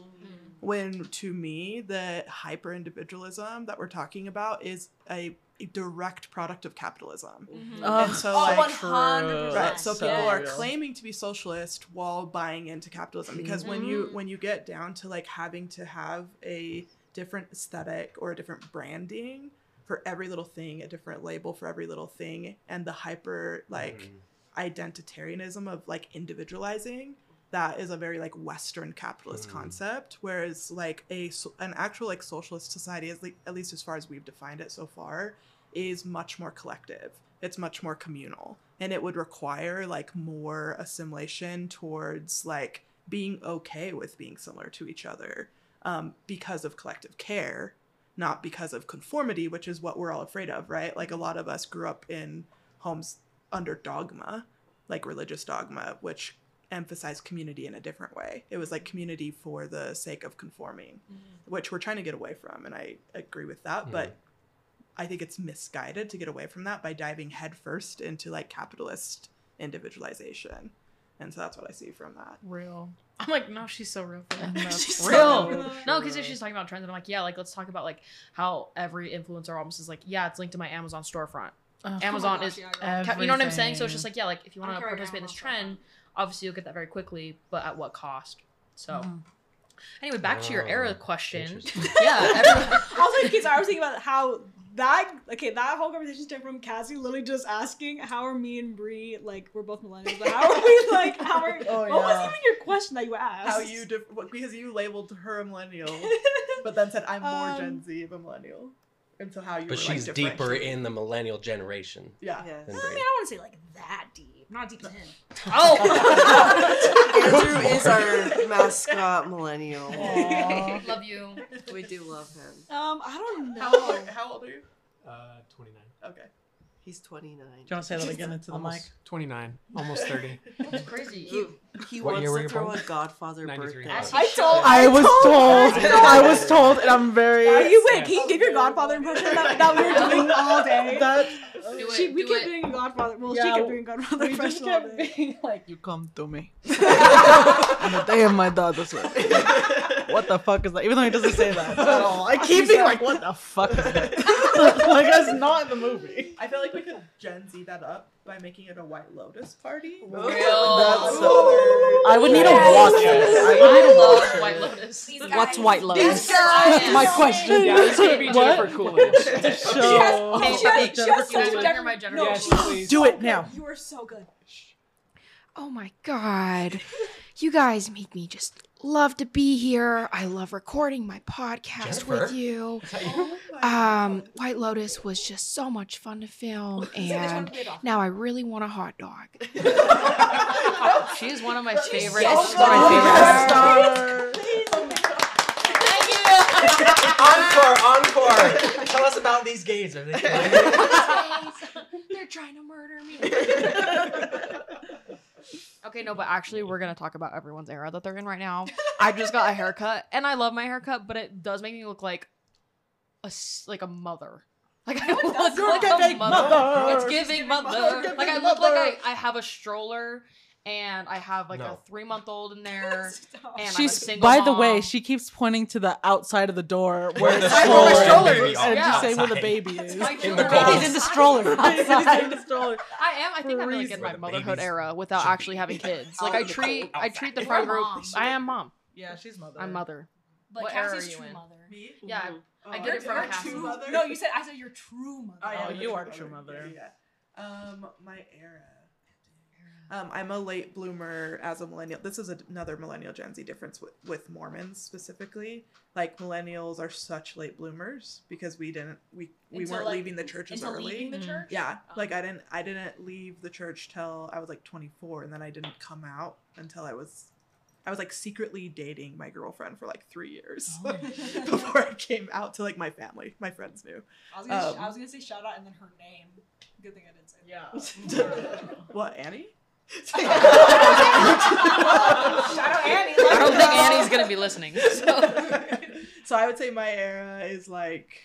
When to me the hyper individualism that we're talking about is a, a direct product of capitalism. Ugh, And so, *laughs* Oh, like, 100%. right so So people are claiming to be socialist while buying into capitalism because when you when you get down to like having to have a different aesthetic or a different branding for every little thing a different label for every little thing and the hyper like identitarianism of like individualizing that is a very like western capitalist Mm. concept whereas like a an actual like socialist society is like at least as far as we've defined it so far is much more collective. It's much more communal. And it would require like more assimilation towards like being okay with being similar to each other um, because of collective care not because of conformity which is what we're all afraid of right like a lot of us grew up in homes under dogma like religious dogma which emphasized community in a different way it was like community for the sake of conforming mm-hmm. which we're trying to get away from and i agree with that but I think it's misguided to get away from that by diving headfirst into like capitalist individualization. And so that's what I see from that. real. I'm like, no, she's so real. For *laughs* that. She's so real. real. *laughs* No, because if she's talking about trends, and I'm like, yeah, like let's talk about like how every influencer almost is like, yeah, it's linked to my Amazon storefront. Ugh. Amazon gosh, is, yeah, ca- you know what I'm saying? So it's just like, yeah, like if you want to participate in this trend, obviously you'll get that very quickly, but at what cost? So. Mhm. Anyway, back to your Oh, era question. *laughs* yeah, everyone, also, kids, I was thinking about how that okay that whole conversation stemmed from Cassie literally just asking how are me and Bree like we're both millennials, but how are we *laughs* like how are Oh, what was even your question that you asked? How you dif- because you labeled her a millennial, *laughs* but then said I'm more Um, Gen Z of a millennial, and so how you. But were, like, she's deeper in the millennial generation Yeah. Yes. I mean, I don't want to say like that deep. Not deep as him. oh, Andrew *laughs* is our mascot millennial. Aw. love you. We do love him. Um, I don't know. How old, are, how old are you? Uh, 29. Okay. He's 29. Do you want to say that again into the mic? Almost 29. Almost 30. *laughs* That's crazy. He, he What wants year were to you throw born? a Godfather 93. birthday. As he I should. told- I was told. I was told, and I'm very. Are you wait? Can you give your Godfather impression that, that we were *laughs* doing all day? *laughs* That Do she, we do kept it. doing Godfather. Well, Yeah, she kept doing Godfather we just impression all kept day. being like, "You come to me." and the day of my daughter's wedding. What the fuck is that? Even though he doesn't say that at all, I keep being like, "What the fuck is that?" *laughs* like that's *laughs* not in the movie. I feel like we could Gen Z that up by making it a White Lotus party. Real. That's I would need to Yes. watch Yes. I would need to love watch White it. Lotus. What's White Lotus? guys. My question. Yeah, it's gonna be What? Jennifer Coolidge. Show. Hey, She has- hey, she has Jennifer, such you guys a wanna hear my generation? Yes, please. Do it now. You are so good. Oh my god. You guys make me just love to be here. I love recording my podcast with Jennifer? you. Is that you? My Um, White Lotus was just so much fun to film, *laughs* I just wanna and play it off. now I really want a hot dog. *laughs* She is one of my favorite. so she's one of my good. favorite. Thank you. encore, encore. Tell us about these gays. Are they? *laughs* They're trying to murder me. Okay, no, but actually, we're gonna talk about everyone's era that they're in right now. I just got a haircut, and I love my haircut, but it does make me look like a s- like a mother. *laughs* Like I look You're like a mother. mother. It's giving mother. You're Like I giving look like I. I have a stroller, and I have like a three month old in there. *laughs* Stop. And I'm a She's single by the way, she keeps pointing to the outside of the door where the I know where stroller, stroller is, is. and Yeah. just say where the baby is. My In the. Baby's *laughs* in the stroller. Baby's outside. in the stroller. I am. I think I'm really Freezing. getting my motherhood era without actually having kids. Like I treat, I treat the You're friend group. I am mom. Yeah, she's mother. I'm mother. But What era Cassie's are you true in? mother. Me? Yeah, Oh, I get it from you're true mother? No, you said I said you're true mother. Oh, yeah, Oh, you're you true are true mother. Yeah, yeah. Um, my era. Um, I'm a late bloomer as a millennial. This is another millennial Gen Z difference with, with Mormons specifically. Like millennials are such late bloomers because we didn't we we Until, weren't like, leaving the church as until early. leaving the church? Yeah, Oh. like I didn't I didn't leave the church till I was like 24, and then I didn't come out until I was I was like secretly dating my girlfriend for like three years Oh. *laughs* before I came out to like my family. My friends knew. I was gonna, Um, I was gonna say shout out and then her name. Good thing I didn't say. *laughs* Yeah. what Annie? Shout out Annie. *laughs* I don't think Annie's gonna be listening. So. so I would say my era is like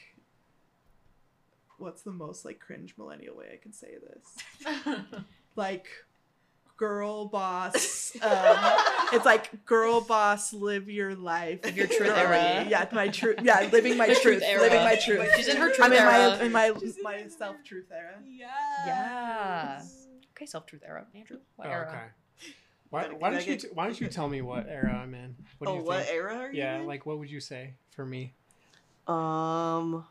what's the most like cringe millennial way I can say this? like girl boss um, it's like girl boss live your life Live your truth era. yeah my truth yeah living my truth, truth era. living my truth She's in her truth i'm truth in era. my in my my self truth era Yeah. Yeah. Okay, self truth era. Andrew, what Oh, era? okay. Why, why don't you t- why don't you tell me what era I'm in? What do oh, you what think? era are you Yeah, in? like what would you say for me? Um.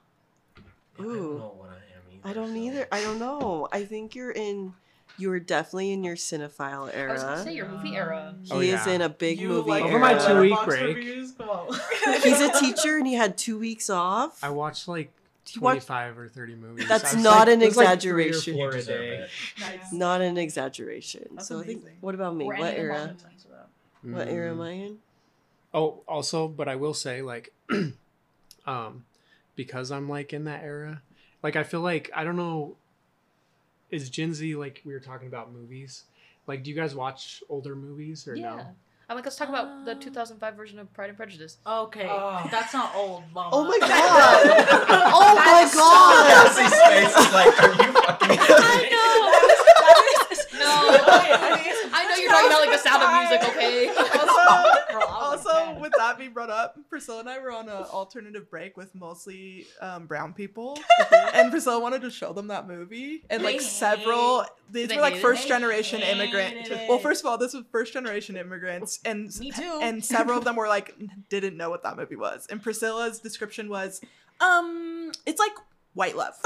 I don't know what I am either. I don't so- either. I don't know. I think you're in. You were definitely in your cinephile era. I was gonna say your movie era. He Oh, is in a big You movie like Over my two week break. reviews? Come on. *laughs* He's a teacher and he had two weeks off. I watched like 25 or 30 movies. That's not like- an it was like three or exaggeration. four a day. nice. Not an exaggeration. That's so I think. What about me? We're what era? moment. What era am Mm. I in? Oh, also, but I will say, like, *clears throat* um, because I'm like in that era, like I feel like I don't know, is Gen Z like we were talking about movies? Like, do you guys watch older movies or Yeah. no? I'm like, let's talk about the Um, 2005 version of Pride and Prejudice. Okay, Oh. that's not old. Mama. Oh my god! *laughs* oh my That is so god! Cassie's face is like, are you fucking kidding me? No, I know *laughs* you're talking about like the sound of music, okay? *laughs* also, also with that being brought up, Priscilla and I were on an alternative break with mostly um, brown people, and Priscilla wanted to show them that movie, and like They several, these They were like first generation immigrant. Well, first of all, this was first generation immigrants, and Me too. and several of them *laughs* were like didn't know what that movie was, and Priscilla's description was, um, it's like white love. *laughs*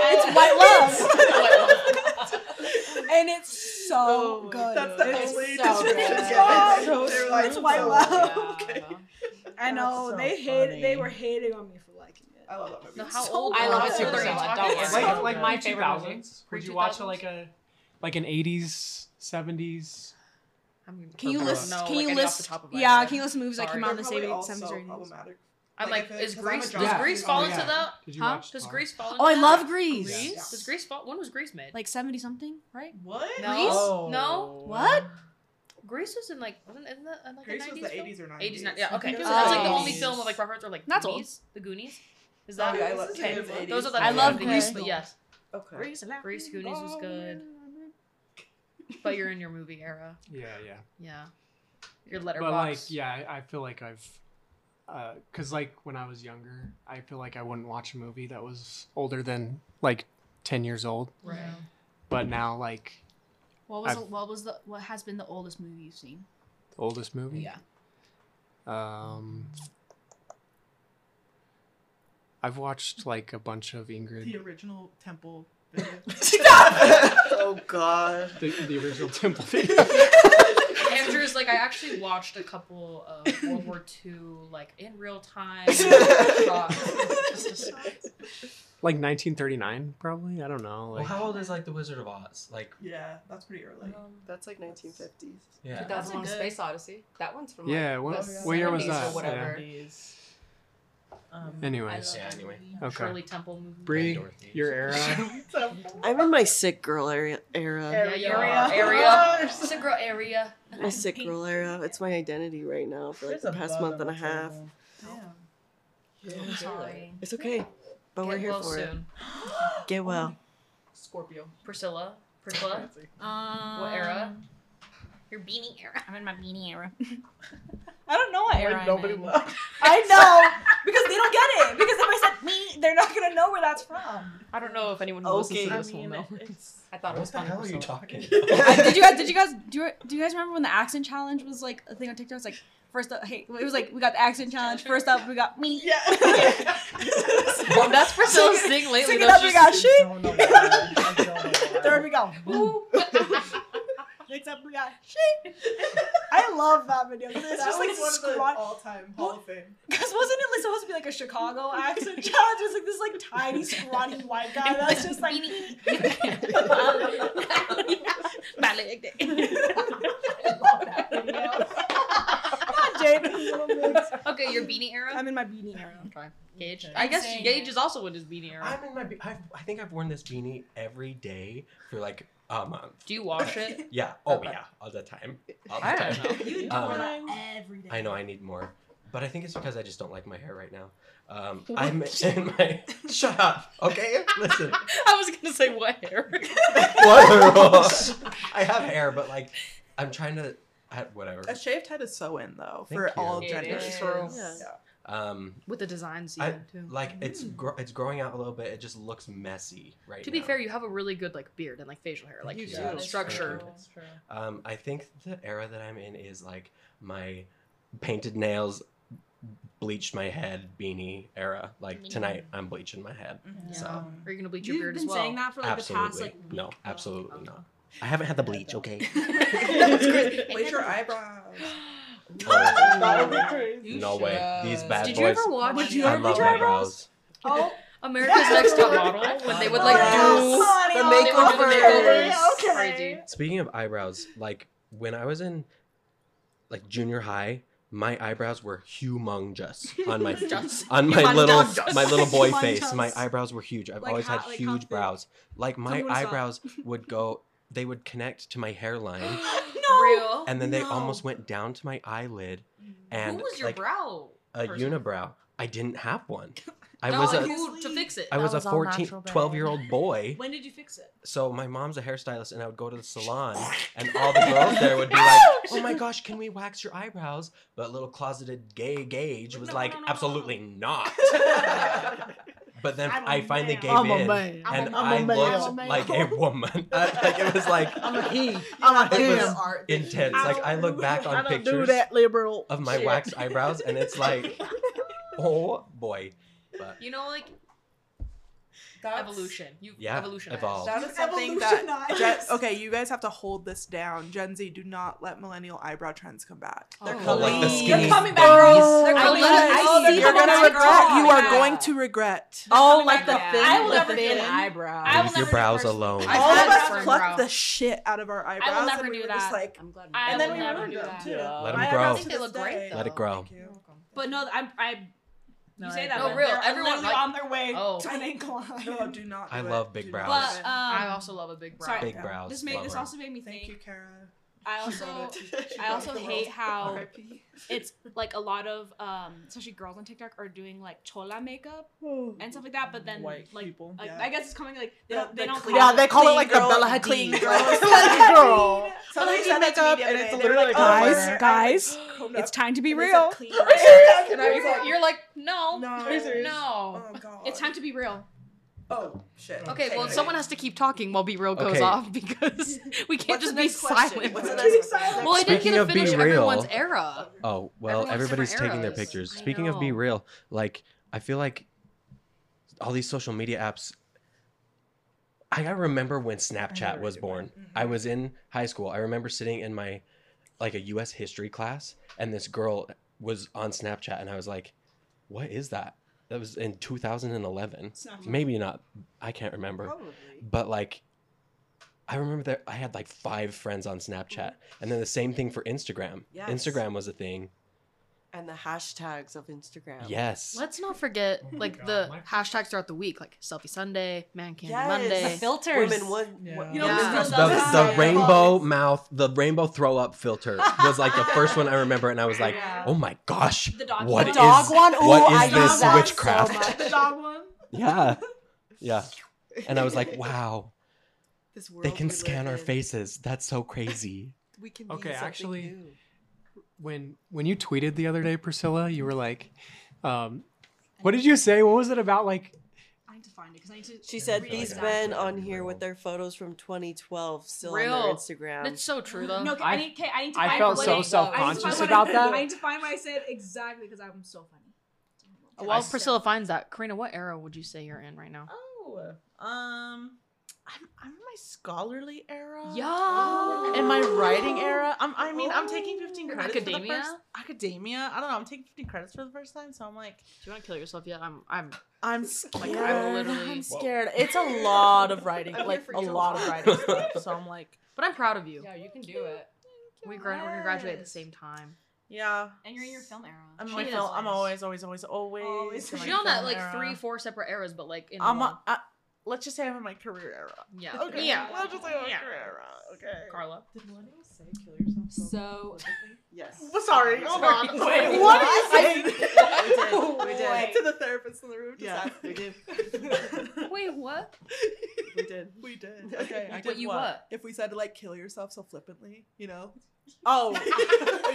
It's *laughs* white love. and it's so oh good. That's the It's only so description good. given. So They were like, it's white love. good. *laughs* Okay. I know so they hated. They were hating on me for liking it. I love that movie. No, how So old? I love it too, What are you Priscilla, talking don't about? worry. Like, like my favorite 2000s. Would you watch like a, like an 80s, 70s? I'm Can you list? can you list? the top of my Yeah, can you list movies that Sorry. came out in the They're probably same also seventies or eighties? Problematic. I'm Like, like, if it- is 'cause I'm a Grease? drama Does fan. Oh, fall yeah. into that? Did you Huh? watch? Does Tar? Grease fall? Into Oh, I that? love Grease. Grease. Yeah. Does Grease fall? When was Grease made? Like seventy something, right? What? No. Grease? Oh. No. What? Grease was in like wasn't isn't that uh, like Grease a was 90s the film? 80s or 80s, yeah. Okay, I think so that's like the Oh. only film of like reference or like That's old. Goonies. The Goonies. Is Oh, that? yeah, I love okay. Those are the I love I'm thinking of, Grease. But yes, Okay. Grease, Grease, Goonies was good. But you're in your movie era. Yeah, yeah. Yeah. Your Letterboxd. But like, yeah, I, I feel like I've, uh, cause like when I was younger, I feel like I wouldn't watch a movie that was older than like ten years old. Right. But now, like, What was the, what was the what has been the oldest movie you've seen? the oldest movie. Yeah. Um, I've watched like a bunch of Ingrid, The original Temple *laughs* video. *laughs* *laughs* oh god. the, the original Temple video. Andrew's like I actually watched a couple of World War II like in real time. *laughs* shots. like 1939, probably. I don't know. Well, how old is like the Wizard of Oz? Like, yeah, that's pretty early. That's like 1950s. yeah. 2001: good- Space Odyssey. That one's from like, yeah. What, the what year was that? Or whatever. Um, Anyways, Yeah, anyway. okay. Shirley Temple movie. Bree, Dorothy. your era. *laughs* *laughs* I'm in my sick girl area. era. Yeah, Area. are. Area. It's a girl area. My sick girl era. It's my identity right now for like There's the past month and a half. table. I'm sorry. It's okay, but we're here well for it. *gasps* Get well. *gasps* Scorpio. Priscilla. Priscilla. Um, What era? Your beanie era. I'm in my beanie era. I don't know what era. I'm Nobody in. left. *laughs* I know because they don't get it. Because if I said me, they're not gonna know where that's from. I don't know if anyone who Okay. listens to I this will mean, know. it's I thought it was the funny. hell are you talking *laughs* about? did you guys? Did you guys? Do you, do you guys remember when the accent challenge was like a thing on TikTok? It's like First up, hey, it was like we got the accent challenge. First up, we got me. Yeah. *laughs* Well, that's Priscilla's thing lately. Second though. up, we got She's- she. Third, we got woo. Next up, we got she. *laughs* I love that video because it's just like one of the all-time Hall of Fame. *laughs* Because wasn't it like supposed to be like a Chicago *laughs* accent challenge? It's like this like tiny, scrawny white guy that's just like. Not Jaden, little mix. okay, your beanie era. I'm in my beanie era. Okay. Gage. I guess saying Gage it. is also in his beanie era. I'm in my. Be- I've, I think I've worn this beanie every day for like a month. Do you wash it? *laughs* Yeah. Oh Okay. yeah. All the time. All the I time. don't know. You *laughs* do Um, that every day. I know I need more, but I think it's because I just don't like my hair right now. Um, *laughs* I'm in my. Shut up. Okay. Listen. I was gonna say what hair. What? I have hair, but like, I'm trying to. I, whatever. A shaved head is so in though Thank for you. all genders. is true. Yeah. Um, With the designs, I, even too. like it's gro- it's growing out a little bit. It just looks messy right To be now. fair, you have a really good like beard and like facial hair, like You you do. structured. It's true. Um, I think the era that I'm in is like my painted nails, bleached my head beanie era. Like tonight, I'm bleaching my head. Yeah. So Are you gonna bleach your You've beard been as well? saying that for like absolutely the past like week. no, absolutely not. I haven't had the bleach. Okay. *laughs* Bleach your eyebrows. *laughs* *laughs* That would be crazy. no way. These bad Did boys. you ever watch? Would you I ever love bleach eyebrows. Oh, *laughs* America's Next Top Model when they would like do The they would do the makeovers. makeovers. Okay. Crazy. Speaking of eyebrows, like when I was in like junior high, my eyebrows were humongous on my *laughs* on my little my little boy face. My eyebrows were huge. I've Like always how- had like huge brows. Like my me what I saw. eyebrows would go they would connect to my hairline *gasps* no. Real. and then they No. almost went down to my eyelid and Who was your like brow? a person? unibrow. I didn't have one. *laughs* I no, was like a who to fix it. I was, was a all 14 natural 12 year old boy. *laughs* When did you fix it? So my mom's a hairstylist, and I would go to the salon, *laughs* and all the girls there would be like, "Oh my gosh, can we wax your eyebrows?" But little closeted gay Gage was No, like, no, no, no, "Absolutely not." But then I'm a I finally man. gave I'm a in, man. and I'm I a man. looked I'm like a woman. *laughs* like it was like I'm a he. I'm a It was him. intense. Like I look back on don't pictures that liberal of my shit. waxed eyebrows, and it's like, *laughs* oh boy. But You know, like evolution. You Yeah, evolution. evolve. That is something that Evolutionize. Gen- *laughs* okay, you guys have to hold this down. Gen Z, do not let millennial eyebrow trends come back. They're Oh. coming. Like the They're coming back. boys. They're I coming love- back. I Oh, see they're them You're on gonna TikTok. regret. You are Yeah. going to regret. Oh, like the back. thin, I will the never thin eyebrow. I will Leave never your brows first- alone. I All had of that us plucked the shit out of our eyebrows. never and we do were Just that. like, I'm glad. I and will then we never ruined do them that. too. Let 'em My grow. I think they look great. Let it grow. But no, I'm I. You say that, No, but real. they're Everyone, like- on their way Oh. to an incline. No, do not. I do love it. big brows. But um, I also love a big brow. sorry. Big brows. This made love this her. also made me Thank think. you, Kara. I also wrote it. *laughs* She I also hate how R.I.P. it's like a lot of um especially girls on TikTok are doing like chola makeup *sighs* and stuff like that, but then White like people. like Yeah. I guess it's coming like they The- don't they the don't clean- Yeah, they call it like girl- the Bella Hadid. clean *laughs* Like, girl. Clean girl. Somebody Clean said that makeup, and it's day. They were literally like, like, oh, guys, my- guys, *gasps* it's time to be and it said real. clean *laughs* and I was like, you're like, no, No. no. Oh. It's time to be real. Oh shit. Okay, well, someone has to keep talking while BeReal goes Okay. off *laughs* because we can't What's just be question? silent. What's the *laughs* next Well, I didn't get to finish everyone's era. Oh well, Everyone's everybody's different taking their pictures. Speaking of be real, like I feel like all these social media apps. I gotta remember when Snapchat was born. Mm-hmm. I was in high school. I remember sitting in my like a U.S. history class, and this girl was on Snapchat, and I was like, "What is that?" That was in 2011. Maybe not. I can't remember. Probably. But like, I remember that I had like five friends on Snapchat, and then the same thing for Instagram. Yes. Instagram was a thing. And the hashtags of Instagram. Yes. Let's not forget oh like God, the my- hashtags throughout the week, like Selfie Sunday, Man Candy Yes. Monday. The filters. Women would. Yeah. You know, Yeah. we still the, the rainbow mouth, the rainbow throw up filter was like the first one I remember, and I was like, *laughs* "Oh my gosh, The dog what one. is Dog one? Ooh, what I is use this witchcraft?" so the dog one. yeah, *laughs* yeah. And I was like, "Wow, This world they can scan our in. faces. That's so crazy." We can Okay, actually- new. When when you tweeted the other day, Priscilla, you were like, um, "What did you say? What was it about? Like, I need to find it because I need to. She said read these exactly. men on here with their photos from 2012 still on their Real. Instagram. That's so true though. No, I- I, need, okay, I need to I find felt what so it- self-conscious I need to find about what it- that. I need to find what I said exactly because I'm so funny. While Priscilla finds that, Karina, what era would you say you're in right now? Oh, um, I'm I'm in my scholarly era. Yeah. In my writing era, I'm, I mean, I'm taking 15 credits. academia? For the first, academia. I don't know. I'm taking 15 credits for the first time, so I'm like, Do you want to kill yourself yet? I'm. I'm. I'm scared. I'm literally- I'm scared. It's a lot of writing, like a lot of writing *laughs* stuff. So I'm like, But I'm proud of you. Yeah, you can do it. We gra- we're gonna graduate at the same time. yeah. And you're in your film era. I'm, She my is film, I'm always, always, always, always. Always. in my She's on that like era. three, four separate eras, but like in I'm one. a, I, let's just say I'm in my career era. yeah. Okay. Yeah. Let's just say I'm in my Yeah. career era. Okay. Carla. Did millennials say kill yourself? So yes. *laughs* Well, sorry. Hold on. Wait, *laughs* Wait, what? what are you saying? We did. Wait, *laughs* to the therapist in the room. Just Yeah, we did. Wait, what? We did. We did. Okay. I What you what? what? If we said to like kill yourself so flippantly, you know. Oh,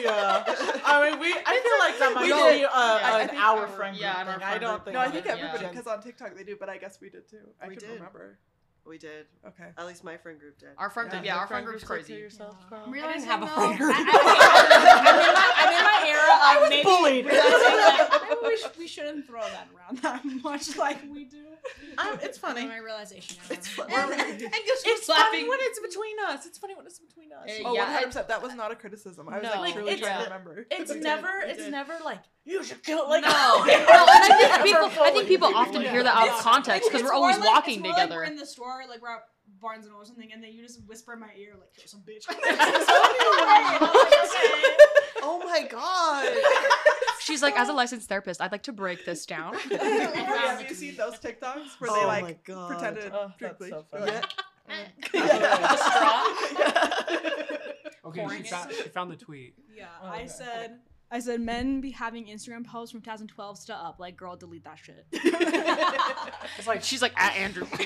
yeah. I mean, we. I feel like that might We be did. uh, I an think our our- friend yeah, group in thing. I don't group. think. No, I think is. everybody Yeah. because on TikTok they do, but I guess we did too. I We couldn't did. remember. We did. Okay. At least my friend group did. Our friend group, yeah, our friend group's crazy. Yourself, Carl. I'm realizing have a though, friend group. I, I, I'm, in my, I'm in my era of maybe bullied. realizing that maybe we, sh- we shouldn't throw that around that much like we do. Um, it's funny. My realization. It's funny. And guess *laughs* who's It's funny when it's between us. It's funny when it's between us. Eh, Oh, yeah, 100 percent. That was not a criticism. I was No. like, Like, truly it's- trying to remember. It's We never. we It's did. never like you should kill. Like *laughs* No. oh, Well, and I think *laughs* people, I think people often Yeah. hear that out of context because we're always like- walking it's more Like together. we're in the store, like we're at Barnes and Noble or something, and then you just whisper in my ear, like, "Kill some bitch." Oh my god. She's like, as a licensed therapist, I'd like to break this down. *laughs* *laughs* Have you seen those TikToks where they Oh my like God. pretended Oh, drink that's bleach? so funny. *laughs* Okay, Pouring she it. found, she found the tweet. yeah, Oh, I okay. said. I said men be having Instagram posts from 2012 still up. Like, girl, delete that shit. *laughs* It's like She's like, at Andrew. *laughs*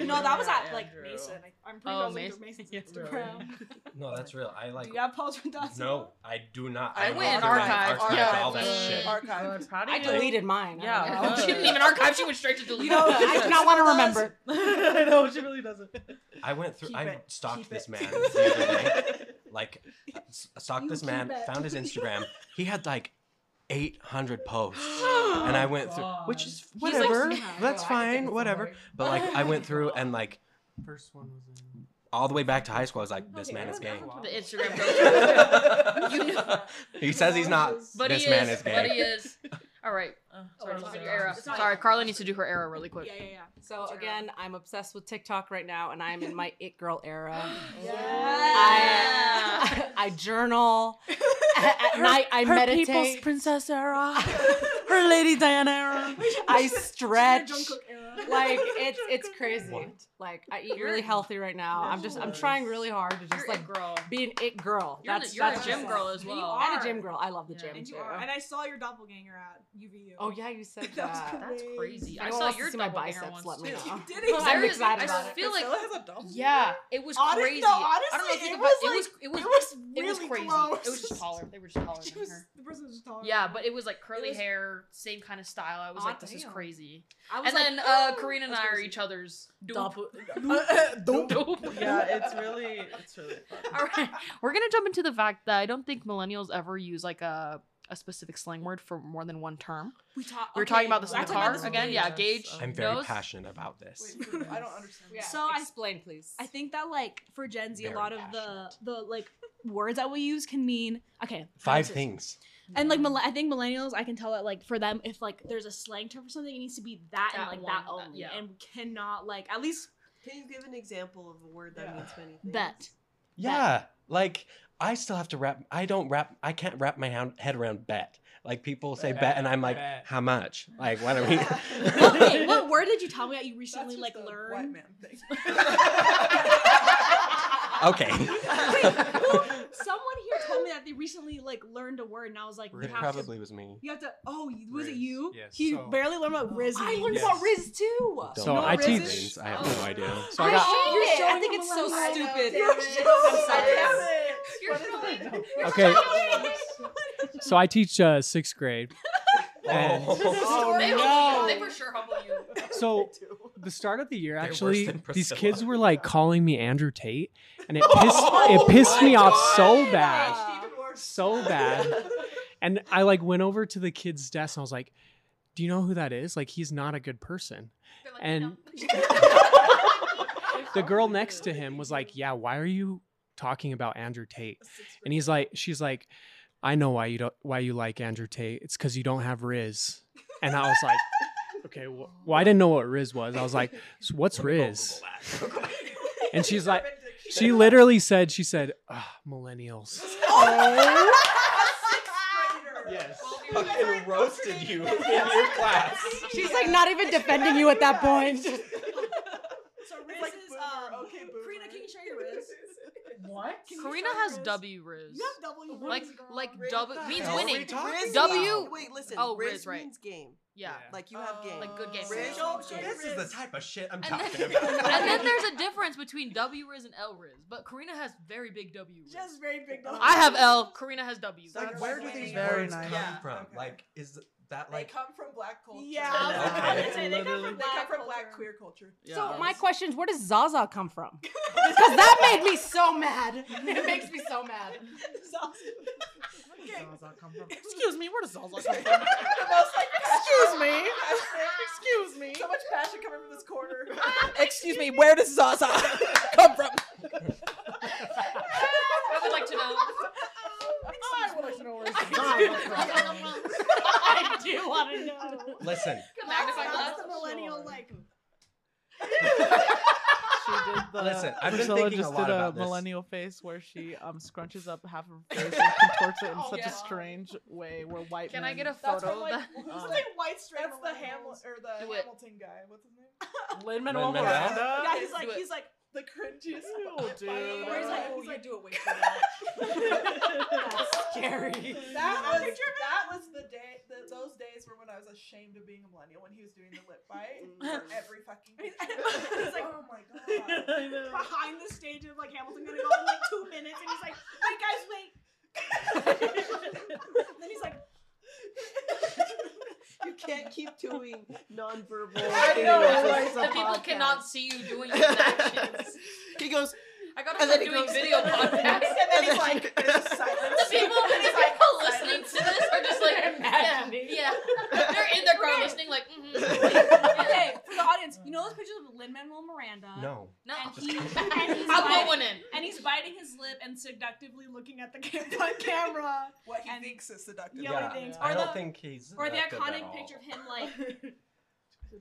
no, that was at like Andrew. Mason. I, I'm pretty Oh, sure it Mason. Mason's *laughs* Yeah. Instagram. No, that's real. I like. Do you have posts from 2012? No, I do not. I I'm went in literally archives. archived Yeah. all that shit. Archive. I'm proud of oh, I deleted mine. I Yeah. don't she didn't even archive. She went straight to delete. You know, I do not want to remember. I know she really doesn't. I went through. Keep I it. stalked Keep this it. man the other day. Like, *laughs* stalked this man. it. Found his *laughs* Instagram. He had like. 800 posts *gasps* and I went through oh, which is He's like, whatever "Yeah, that's I fine whatever somebody." but like I went through *laughs* and like First one was in. all the way back to high school I was like this man is gay The Instagram. You know- he says he's not But this he man is. is But he gay is. All right. Uh, oh, Sorry, sorry, your era. It's Sorry, Carla needs to do her era really quick. Yeah, yeah, yeah. So again, I'm obsessed with TikTok right now, and I'm in my *laughs* it girl era. *gasps* Yeah. I I journal *laughs* at, at night. I her meditate. people's princess era. *laughs* her Lady Diana era. I stretch. Jungkook era. Like *laughs* it's it's crazy. What? Like I eat really healthy right now. I'm just I'm trying really hard to just You're like a girl. be an it girl. You're, that's the, you're that's a gym just- girl as You well. are. And a gym girl. I love the Yeah. gym And too. are. And I saw your doppelganger at UVU. Oh yeah, you said *laughs* That that. That's crazy. If I anyone saw wants to your see my biceps. Let me too. know. You *laughs* did I'm I'm exactly. excited I about it. feel like Priscilla has a double. yeah, it was crazy. no, I don't know honestly, if you it was like- it was it was it was it was crazy. close. It was just taller. They were just taller than was, her. the person was just taller. Yeah, but it was like curly hair, same kind of style. I was like, this is crazy. I was And like, then uh, "Ooh." Karina and I are each other's dupe. *laughs* Dope. Dope. Yeah, it's really, it's really *laughs* fun. All right, we're gonna jump into the fact that I don't think millennials ever use like a a specific slang word for more than one term. We, talk, We were talking about this we're in the talking about car this again. Yeah, Gage. Gage. I'm very knows. passionate about this *laughs* Wait, I don't understand. Yeah, So I- explain, please. I think that like for Gen Z, Very a lot of the passionate. the like words that we use can mean okay. five this is- things And like I think millennials, I can tell that like for them, if like there's a slang term for something, it needs to be that, and like one, that that- only, yeah. and we cannot like at least Can you give an example of a word that Yeah. means many things? bet. Yeah, like I still have to wrap. I don't wrap. I can't wrap my head around bet. Like people say bet, and I'm like, Bet. how much? Like what are we? *laughs* what, wait, what word did you tell me that you That's recently just like a white learned? man thing. *laughs* *laughs* okay. Someone here told me that they recently like learned a word, and I was like, you it have probably to. was me. You have to. Oh, was it Rizz. you? Yes, He so- barely learned about Rizz. I learned Yes. about Rizz too. Don't So know I teach- that. I have no idea. So I got. hate it. showing I think him it's so millennials. stupid. You're I'm sorry. You're Okay. So I teach uh, sixth grade. *laughs* And Oh. they, no. they for sure humble you. So *laughs* the start of the year, actually, these kids were like calling me Andrew Tate, and it *laughs* pissed it pissed me off so bad, so bad. *laughs* And I like went over to the kid's desk and I was like, "Do you know who that is? Like, he's not a good person." And *laughs* the girl next to him was like, "Yeah, why are you talking about Andrew Tate?" And he's like, "She's like, I know why you don't why you like Andrew Tate. It's because you don't have Rizz." And I was like, *laughs* "Okay, wh- well, I didn't know what Rizz was. I was like, so what's Rizz?" And she's like, she literally said, she said, "Ah, millennials." Yes. Fucking roasted you in your *laughs* class. She's like not even defending you at that point. *laughs* So Rizz is um. Karina, can you share your Rizz? What? Can Karina has Rizz? W Rizz. You have W Rizz, Like like Rizz, W means hell are we winning. Rizz? W. Wait, listen. Oh, Rizz, Rizz, right. means game. Yeah. Like you have game. Like good game. Rizz, Show- show This is the type of shit I'm And talking *laughs* then, about. and then there's a difference between W Rizz and L Rizz, but Karina has very big W Rizz. Just very big. W. I have L. Karina has W. Like, where do these Very words nice. come Yeah. from? Okay. Like, is that like They come from black culture. Yeah, I was gonna Okay. say they come Literally. from They come black from black culture. queer culture. So my question is, where does Zaza come from? *laughs* Because that made me so mad. *laughs* It makes me so mad. Zaza come from? *laughs* Excuse me, where does Zaza come from? *laughs* *laughs* Excuse me. Excuse me. So much passion coming from this corner. Ah, excuse me, where does Zaza come from? I would like to know. Oh, I would like to know where Zaza come from. I do want to know. Listen, Magnifying glass. That's the millennial like. She did the. Listen, I've been Priscilla thinking a just lot did a about this. millennial face where she um scrunches up half of her face and contorts it in Oh, *laughs* such yeah. a strange way where white Can men. I get a That's photo from of like, that? who's Um, like white straight. That's the Hamil millennials. or the Do it. Hamilton guy. What's his name? Lin Manuel Manuel Miranda? Miranda? Yeah, he's do like it. he's like The cringiest. Ew, bit dude. by the Where he's way. like- He's he's like, do it way too much. *laughs* Scary. That was that was the day. The, those days were when I was ashamed of being a millennial when he was doing the lip bite *laughs* for every fucking. *laughs* picture. He's like- oh my god. I know. behind the stage of like Hamilton gonna go in like two minutes, and he's like, "Wait, guys, wait." then he's like, You can't keep doing nonverbal. I know, things. like, It's a The people podcast. cannot see you doing these actions. *laughs* He goes, I gotta and start then he doing goes, video *laughs* podcasts. And then he's like, *laughs* there's a silence. The people, the people listening to this are just like, yeah, yeah. They're in their car Okay. listening, like, mm-hmm. *laughs* "Okay, for the audience, you know those pictures of Lin Manuel Miranda? no. No. And he and he's I'll put biting, one in. and he's biting his lip and seductively looking at the camera. What he And- thinks is seductive. Yeah, what he thinks. I Or don't the- think he's. Or the seductive at iconic all. picture of him like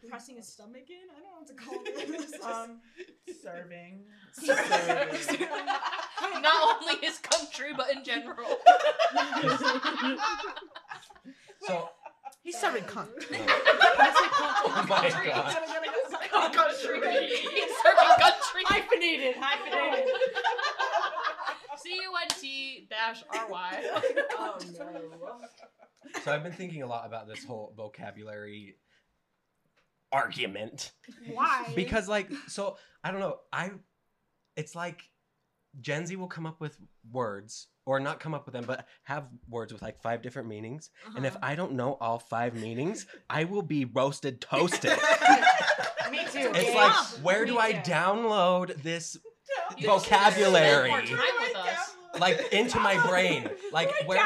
pressing his stomach in. I don't know what to call it. *laughs* Um, serving. *laughs* *laughs* Not only his country, but in general. So, He's serving cunt. oh my god. country. He's serving country. Hyphenated. Hyphenated. C U N T dash R Y. oh no. So I've been thinking a lot about this whole vocabulary argument Why? *laughs* because, like, so I don't know. I, it's like Gen Z will come up with words or not come up with them, but have words with like five different meanings. And if uh-huh. I don't know all five meanings, *laughs* I will be roasted toasted. *laughs* Me too. It's like, where do I download this You just need to vocabulary? spend more time with us. like into my brain? Like where?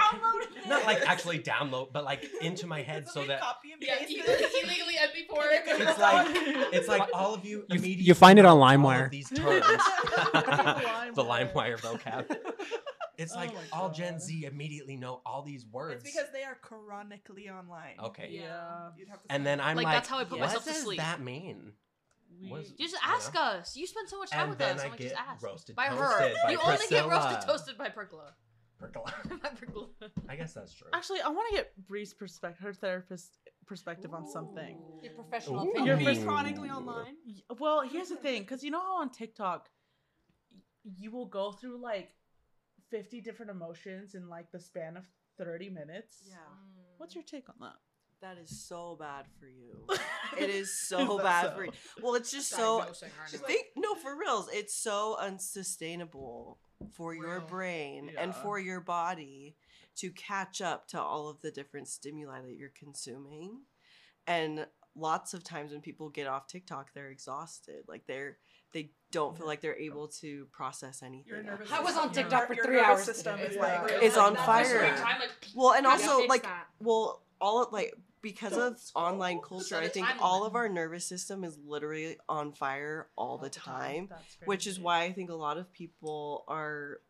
Download it. Not like actually download, but like into my head so that copy and Yeah, paste it. *laughs* illegally MP4. it's like it's like all of you You- immediately you find it on all of LimeWire. These terms, *laughs* *laughs* the LimeWire vocab. It's Oh like my all God. Gen Z immediately know all these words. It's because they are chronically online. okay, Yeah. You'd have to and say- then I'm Like, like, that's how I put what myself to does sleep." that mean? We- Was- Just you ask know? us. You spend so much time And with then us. I I'm like, just get ask. roasted, by her. by you only get roasted toasted by Pergola. Pergola. *laughs* by Pergola. I guess that's true. Actually, I want to get Bree's perspective, her therapist perspective on something. Your professional Ooh. opinion. Your Ooh. chronically online. Well, here's the thing, because you know how on TikTok, you will go through like 50 different emotions in like the span of 30 minutes. Yeah. Mm. What's your take on that? That is so bad for you. *laughs* It is Is so that bad so? for you. Well, it's just so. Diagnosing her now. Think no, for reals. It's so unsustainable for your Real. brain and for your body to catch up to all of the different stimuli that you're consuming. And lots of times when people get off TikTok, they're exhausted. Like they're they don't feel like they're able to process anything. I was on TikTok ner- for your three nervous hours System is Yeah. like It's on fire. time, like, Well, and how do you also like that? well, all of, like because of online culture, I think all of our nervous system is literally on fire all the time, which is why I think a lot of people are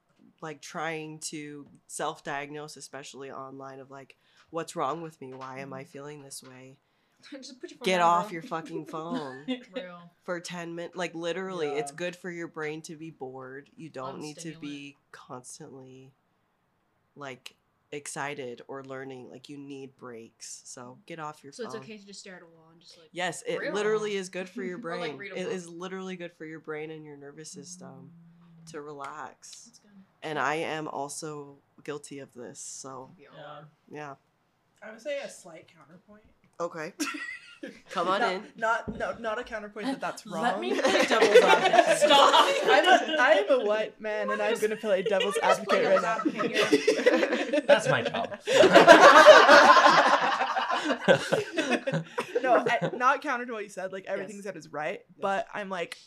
like trying to self-diagnose, especially online, of like, what's wrong with me? Why am I feeling this way? *laughs* Just put your phone Get off your fucking phone *laughs* for 10 minutes. Like, literally, it's good for your brain to be bored. You don't need to be constantly like excited or learning. Like, you need breaks. So, mm. get off your So phone. So it's okay to just stare at a wall and just like. Yes, it Real. literally is good for your *laughs* Or, like, brain. read a it book. is literally good for your brain and your nervous system to mm. relax. That's good. And I am also guilty of this. So, Yeah. yeah. I would say a slight counterpoint. Okay. *laughs* Come on not, in. Not no not a counterpoint that that's wrong. Let me *laughs* play devil's advocate. Stop. I'm a, I am a white man and I'm gonna play devil's advocate right now. That's my job. *laughs* no, I, not counter to what you said. Like everything you said is right, but I'm like,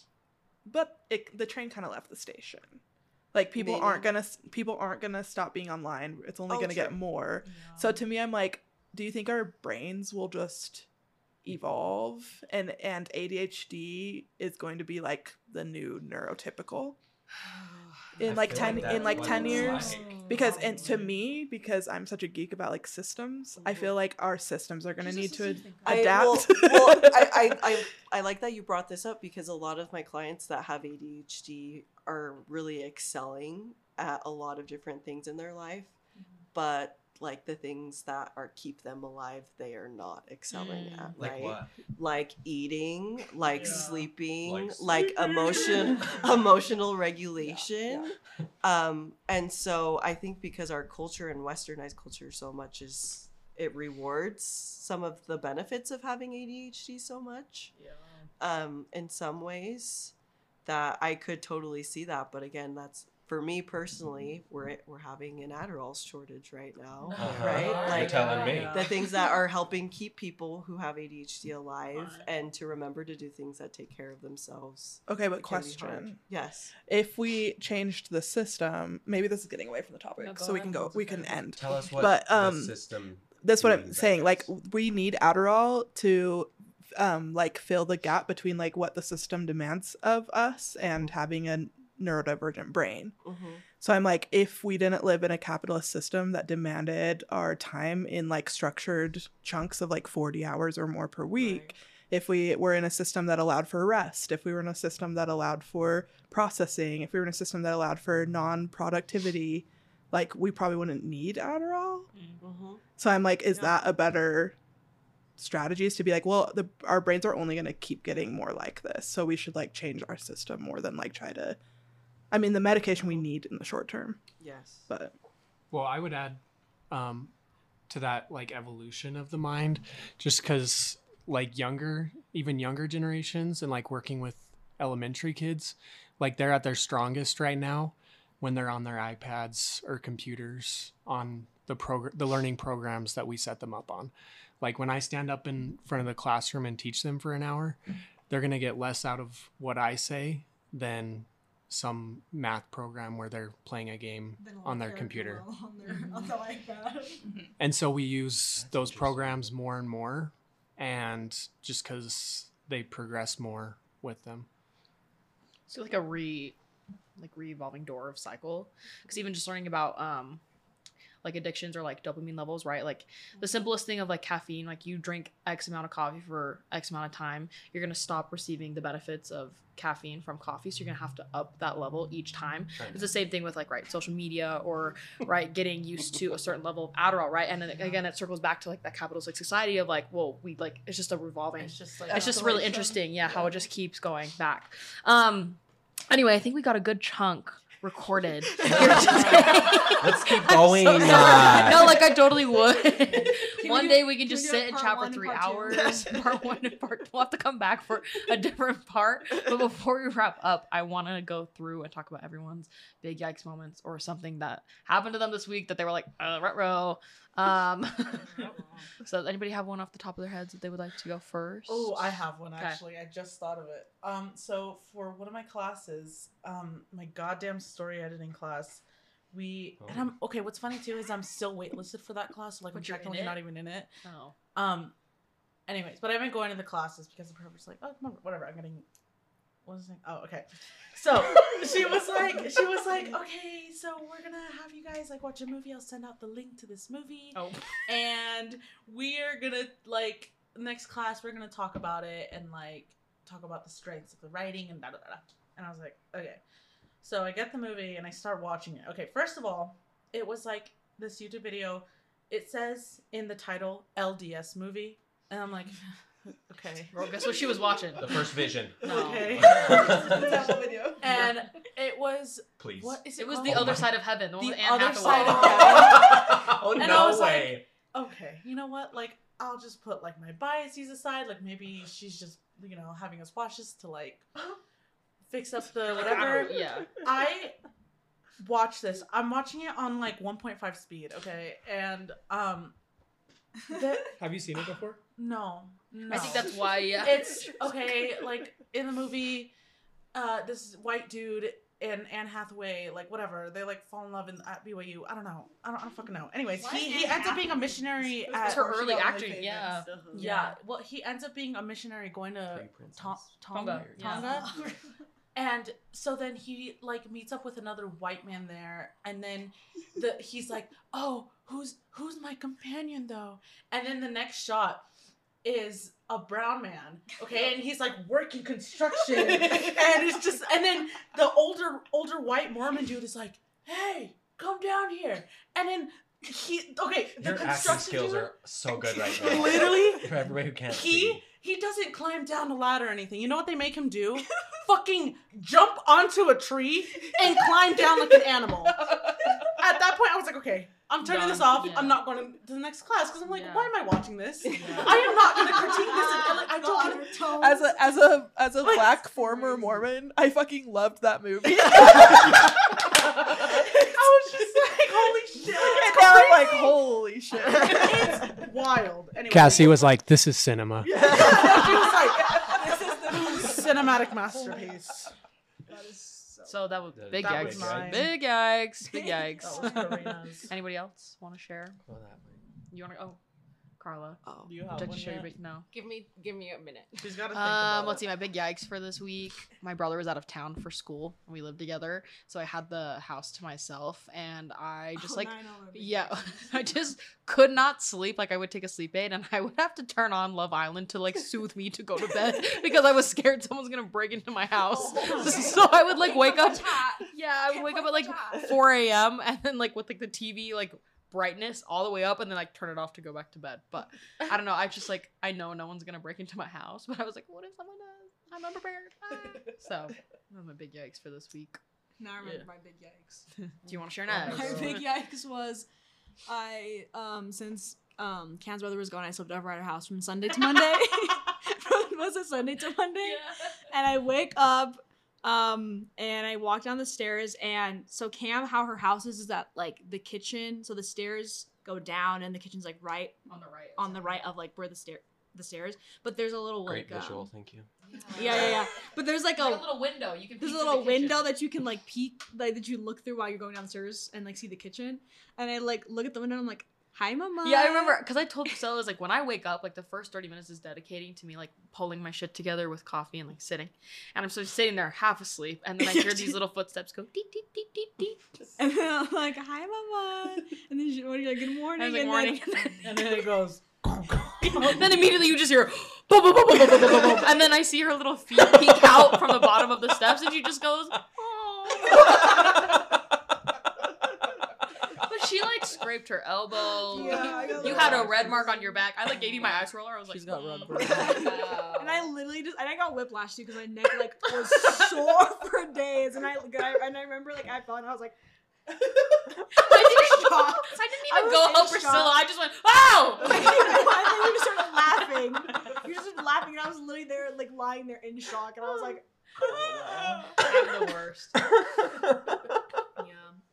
but it, the train kind of left the station. Like people Maybe. aren't gonna people aren't gonna stop being online. It's only Oh, gonna get true. more. So to me, I'm like, do you think our brains will just evolve and and ADHD is going to be like the new neurotypical. *sighs* In I like feel 10 in like 10 years like. because and to me because i'm such a geek about like systems i mm-hmm. feel like our systems are going to need to ad- I, adapt. Well, *laughs* well I, I, I, I like that you brought this up because a lot of my clients that have ADHD are really excelling at a lot of different things in their life, mm-hmm. but like the things that are keep them alive, they are not excelling Mm. at. Like right? what? Like eating, like Yeah. sleeping, Like like, emotion, *laughs* emotional regulation. Um, and so I think because our culture and westernized culture so much is it rewards some of the benefits of having ADHD so much. Yeah um, in some ways that I could totally see that, but again, that's for me personally, we're we're having an Adderall shortage right now, Uh-huh. right? You're Like telling me. the things that are helping keep people who have ADHD alive and to remember to do things that take care of themselves. okay but It can be hard. question Yes. if we changed the system maybe this is getting away from the topic No, go so we can go we can end Tell us what But, the um, system. that's what i'm saying like we need adderall to um like fill the gap between like what the system demands of us and having a neurodivergent brain Mm-hmm. So I'm like, if we didn't live in a capitalist system that demanded our time in like structured chunks of like 40 hours or more per week, if we were in a system that allowed for rest, if we were in a system that allowed for processing, if we were in a system that allowed for non productivity, like we probably wouldn't need Adderall. Mm-hmm. So I'm like, is Yeah. that a better strategy? Is to be like, well, the our brains are only going to keep getting more like this, so we should like change our system more than like try to. I mean, the medication we need in the short term, Yes. but Well, I would add um, to that like evolution of the mind, just because like younger, even younger generations, and like working with elementary kids, like they're at their strongest right now when they're on their iPads or computers on the program, the learning programs that we set them up on. Like when I stand up in front of the classroom and teach them for an hour, they're gonna get less out of what I say than some math program where they're playing a game *laughs* on their computer. *laughs* On their, on the iPad. And so we use those programs more and more, and just because they progress more with them. So like a re, like re-evolving door of cycle. Because even just learning about um, like addictions or like dopamine levels, right? Like the simplest thing of like caffeine, like you drink X amount of coffee for X amount of time, you're gonna stop receiving the benefits of caffeine from coffee. So you're gonna have to up that level each time. It's the same thing with like right social media or *laughs* right getting used to a certain level of Adderall, right? And then again, it circles back to like that capitalistic society of like, well, we like it's just a revolving It's just like it's just really interesting yeah, how it just keeps going back um anyway i think we got a good chunk recorded. *laughs* Let's keep going. so uh, no, like I totally would. one do- day we can can just we sit and chat for three part hours. *laughs* part one and part. We'll have to come back for a different part. But before we wrap up, I want to go through and talk about everyone's big yikes moments or something that happened to them this week that they were like, uh, row. Um, *laughs* so does anybody have one off the top of their heads that they would like to go first? Oh, I have one Okay. actually. I just thought of it. Um, so for one of my classes, um, my goddamn story editing class, we and Oh. I'm okay. What's funny too is I'm still waitlisted for that class. So like But I'm you're technically not even in it. Oh. Um, anyways, but I've been going to the classes because the professor's like, oh, whatever. I'm getting. What was it? Oh, okay. So *laughs* she was like, she was like, okay, so we're gonna have you guys like watch a movie. I'll send out the link to this movie Oh. and we're gonna like next class we're gonna talk about it and like talk about the strengths of the writing and da da da. da. And I was like, okay. So I get the movie and I start watching it. Okay, first of all, it was like this YouTube video. It says in the title LDS movie, and I'm like, *laughs* okay. Well, guess what she was watching? the first vision. No. Okay. *laughs* and it was Please. what is it? It was called? the Oh other my- side of heaven. The, The other Hathaway. side of *laughs* heaven. oh And I no was like- way. okay, you know what? Like, I'll just put like my biases aside. Like, maybe she's just you know having us watch this to like fix up the whatever. Yeah. I watch this. I'm watching it on like 1.5 speed. Okay, and um, the, *laughs* Have you seen it before? no, no. I think that's why. Yeah. it's okay. Like in the movie, uh, this white dude and Anne Hathaway, like whatever, they like fall in love in, at BYU. I don't know. I don't, I don't fucking know. Anyways, Why he, he Anne ends up being a missionary It's at her early acting. Yeah. yeah. Well, he ends up being a missionary going to Free princess. Ta- Tonga. Tonga, yeah. Tonga. *laughs* And so then he like meets up with another white man there, and then the *laughs* he's like, "Oh, who's who's my companion though?" And then the next shot is a brown man, okay, and he's like working construction, *laughs* and it's just, and then the older older white Mormon dude is like, "Hey, come down here," and then he okay, the Your construction skills dude, are so good right *laughs* now. Literally, For everybody who can't he see. he doesn't climb down a ladder or anything. You know what they make him do? Fucking jump onto a tree and climb down like an animal. *laughs* At that point, I was like, okay, I'm turning this off. Yeah. I'm not going to the next class because I'm like, Yeah. why am I watching this? I am not going to critique this. And, like, I don't. wanna- As a as a as a Like, black former Mormon, I fucking loved that movie. *laughs* *laughs* I was just like, holy shit! and now I'm like, holy shit. It's wild. Anyway, Cassie was like, "This is cinema." she was like, *laughs* Oh this is the cinematic masterpiece. So that was big that yikes. was mine. Big yikes. Big That was yikes. Karina's. *laughs* Anybody else want to share? Go that way. You want to? Oh, Carla. Oh. Do you have Did one you share your yet? big? No. Give me give me a minute. She's got to think Um, about let's it. see. My big yikes for this week. My brother was out of town for school. and We lived together, so I had the house to myself, and I just Oh, like now I know Yeah, big *laughs* I just could not sleep. Like I would take a sleep aid, and I would have to turn on Love Island to like soothe me to go to bed *laughs* because I was scared someone's gonna break into my house. *laughs* so I would like wake up. Yeah, I would wake up at like 4 a.m. and then like with like the TV like brightness all the way up, and then like turn it off to go back to bed. But I don't know. I just like I know no one's gonna break into my house, but I was like, what if someone does? I'm unprepared. Ah. So that's my big yikes for this week. Now I remember Yeah. my big yikes. *laughs* Do you want to share next? My big yikes was I um since um Cam's brother was gone, I slept over at her house from Sunday to Monday. *laughs* *laughs* from was it Sunday to Monday? And I wake up um and I walk down the stairs and so Cam how her house is is that like the kitchen so the stairs go down and the kitchen's like right On the right. on the right of like where the stair the stairs but there's a little Great visual, um, thank you. yeah yeah yeah but there's like a like a little window. You can. there's a peek through little the kitchen. window that you can like peek like that you look through while you're going downstairs and like see the kitchen and i like look at the window and i'm like hi mama Yeah, I remember because I told Priscilla I was like when I wake up, like the first thirty minutes is dedicating to me like pulling my shit together with coffee and like sitting, and I'm so sitting there half asleep, and then I hear these *laughs* little footsteps go deep deep deep deep deep. *laughs* and then i'm like hi mama and then she, what are you like good morning like and morning, then, *laughs* And then it goes. then immediately you just hear and then I see her little feet peek out from the bottom of the steps, and she just goes. "Aw." But she like scraped her elbow. Yeah, you had a red mark on your back. I like gave you my ice roller. I was like, She's got red. *laughs* And I literally just and I got whiplash too because my neck like was sore *laughs* for days. And I, and I and I remember like I fell and I was like, *laughs* I didn't, shocked. I didn't even was go in help shock. Priscilla. I just went, oh! and then you just started laughing. You just started laughing, and I was literally there, like lying there in shock, and I was like, I'm the worst.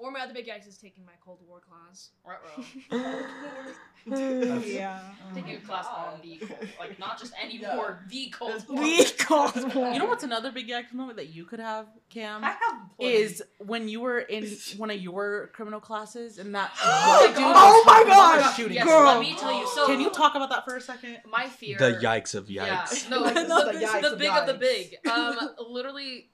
Yeah. Or my other big ex is taking my Cold War class. *laughs* *laughs* yeah. Taking a class on the cold, like not just any war, the cold war. The Cold *laughs* War. You know what's another big yikes moment that you could have, Cam? I have plenty. Is when you were in one of your criminal classes and that Oh white dude my God. Oh my the shooting. Yes, Girl, let me tell you. So can you talk about that for a second? my fear? The yikes of Yeah, yikes. no, Like, the, the the, yikes of big of the big. Um, literally,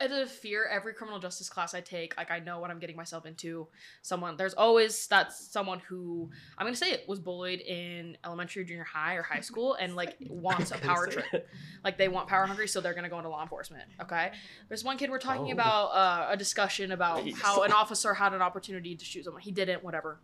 out of fear, every criminal justice class I take, like I know what I'm getting myself into. Someone, there's always that someone who I'm gonna say it was bullied in elementary, junior high, or high school, and like *laughs* wants a power trip. Like they want power hungry, so they're gonna go into law enforcement. Okay, there's one kid we're talking Oh. about uh, a discussion about Nice. how an officer had an opportunity to shoot someone. He didn't, whatever.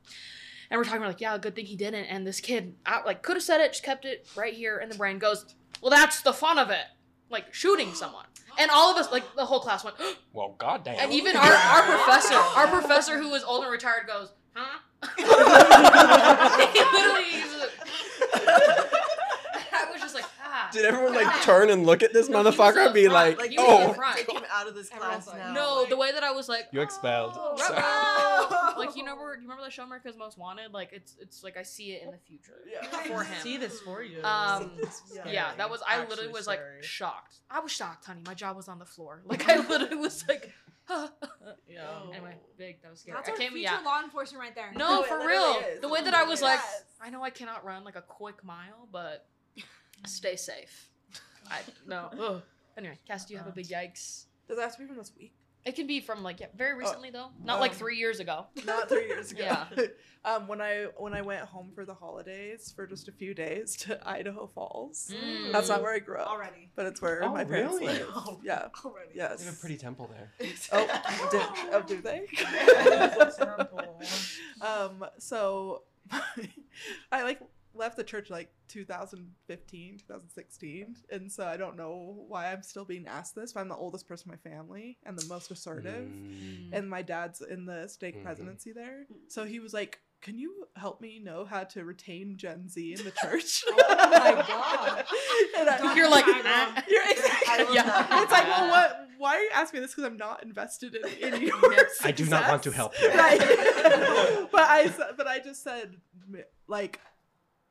And we're talking about like, yeah, good thing he didn't. And this kid, out like, could have said it, just kept it right here in the brain. Goes, well, that's the fun of it, like shooting someone. And all of us, like the whole class, went. *gasps* Well, goddamn. and even our, our professor, our professor who was old and retired, goes, huh? *laughs* he literally, he's like- I was just like, ah. Did everyone like turn and look at this No, motherfucker up and be front, like, like, he was in oh, front. Take him out of this class like, now. no, the way that I was like, you expelled. Oh, *laughs* remember the show America's Most Wanted? Like it's it's like I see it in the future *laughs* for him. See this for you. Um, *laughs* Yeah. yeah, that was I Actually literally was like shocked. I was shocked, honey. My jaw was on the floor. *laughs* Like I literally was like, Yeah. anyway, big. That was scary. That's I our came, future yeah. law enforcement right there. No, No, for real. is. The way that I was like, I know I cannot run like a quick mile, but stay safe. I no. Ugh. Anyway, Cass, do you have a big yikes? Does that have to be from this week? It can be from like yeah, very recently though, not like um, three years ago. *laughs* Not three years ago. Yeah. *laughs* um, when I when I went home for the holidays for just a few days to *laughs* Idaho Falls. Mm. That's not where I grew up, Already. but it's where Oh, my parents really? live. Yeah. Already. Yes. They have a pretty temple there. Oh, did, oh, do they? um, so I like left the church like 2015, 2016, and so I don't know why I'm still being asked this. But I'm the oldest person in my family and the most assertive, Mm. and my dad's in the stake Mhm. presidency there. So he was like, "Can you help me know how to retain Gen Z in the *laughs* church?" Oh my God. *laughs* and I, You're like, *laughs* I "Ah." you're exactly. love Yeah. that. It's like, well, what? Why are you asking me this? Because I'm not invested in, in your I do not want to help you. Right. but I, s- but I just said, like,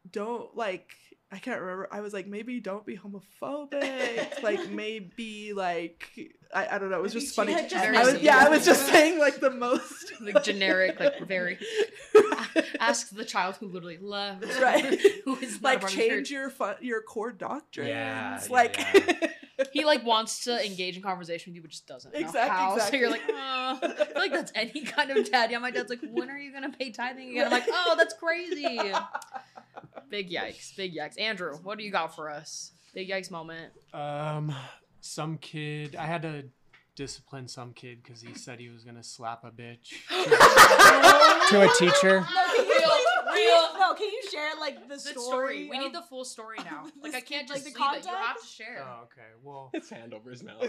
don't like. I can't remember. I was like, maybe don't be homophobic. *laughs* like, maybe like I, I don't know. It was just funny. Maybe change. I was yeah. I was just saying like the most *laughs* like generic, like very. *laughs* Ask the child who literally left. Right. who is like part change your fun, your core doctrines. Yeah, yeah, like yeah. He like wants to engage in conversation with you, but just doesn't know Exact- how. So you're like, exactly. oh. I feel like that's any kind of dad. Yeah, my dad's like, when are you gonna pay tithing again? I'm like, oh, that's crazy. Big yikes, big yikes. Andrew, what do you got for us? Big yikes moment. Um, some kid. I had to discipline some kid because he said he was gonna slap a bitch *laughs* to a teacher. No, can you, Real, can you- real. no, can you share like the The story? story. We of- need the full story now. *laughs* Like I can't like just the leave it. You have to share. Oh, okay. Well, it's hand over his mouth. *laughs*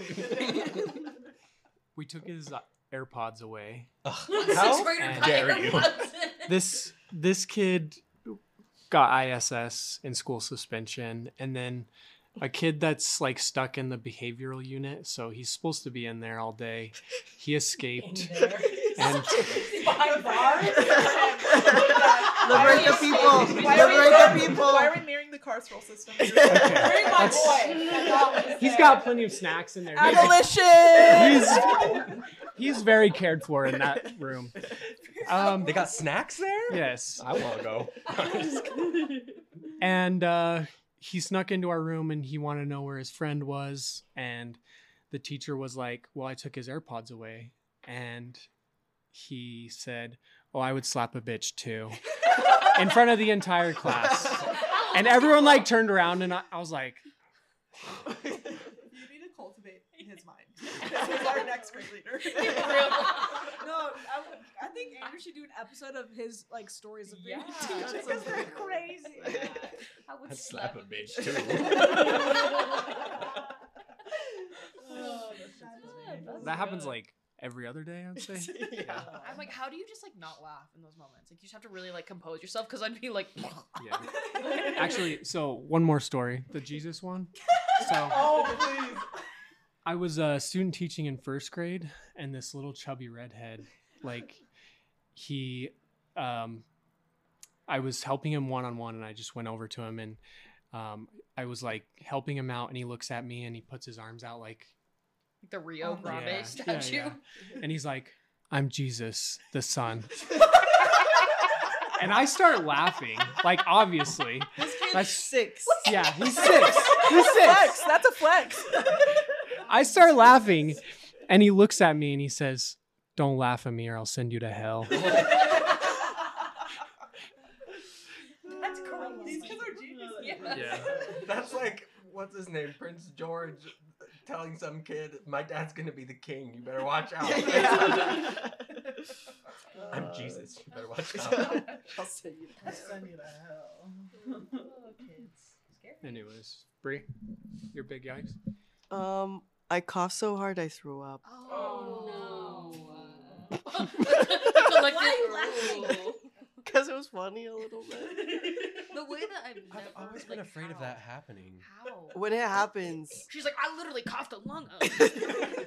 we took his uh, AirPods away. Ugh, Sixth How grader dare you. AirPods in. This this kid got ISS in school suspension, and then a kid that's like stuck in the behavioral unit, so he's supposed to be in there all day. He *laughs* escaped, and behind bars. *laughs* Liberate the people. Why are we- Liberate the people. Why are we mirroring the carceral system? *laughs* Bring my boy. That's all he's saying. got plenty of snacks in there. Abolition. He's he's very cared for in that room. Um, They got snacks there? yes, I want to go. *laughs* and uh, he snuck into our room and he wanted to know where his friend was and the teacher was like well i took his airpods away and he said oh i would slap a bitch too *laughs* in front of the entire class *laughs* and everyone like turned around and i, I was like you need to cultivate his *laughs* mind. our next grade leader. No, I, I think Andrew should do an episode of his like stories of being Yeah. a teacher because they're so crazy. I would I'd slap a bitch too. That happens like every other day, I'd say. *laughs* yeah. I'm like, how do you just like not laugh in those moments? Like, you just have to really like compose yourself because I'd be like, *laughs* Yeah. *laughs* Actually, so one more story, the Jesus one. So oh, please. I was a student teaching in first grade, and this little chubby redhead, like, he, um, I was helping him one on one, and I just went over to him, and um, I was like helping him out, and he looks at me, and he puts his arms out like, the Rio oh Grande yeah, statue. yeah, yeah. and he's like, "I'm Jesus, the Son." *laughs* and I start laughing, like obviously. That's Six. yeah, he's six. *laughs* He's six. Flex. That's a flex. I start laughing, and he looks at me and he says, "Don't laugh at me, or I'll send you to hell." *laughs* That's crazy. These kids are geniuses. Yeah. That's like what's his name, Prince George, telling some kid, "My dad's gonna be the king. You better watch *laughs* out." I'm Jesus. You better watch out. I'll send you. I'll send you to hell. Anyways, Bree, your big yikes. Um, I coughed so hard I threw up. Oh, no. *laughs* Why are you laughing? Because it was funny a little bit. *laughs* The way that I've never I've always been like, afraid of that happening. How? When it happens, *laughs* She's like, I literally coughed a lung up. *laughs*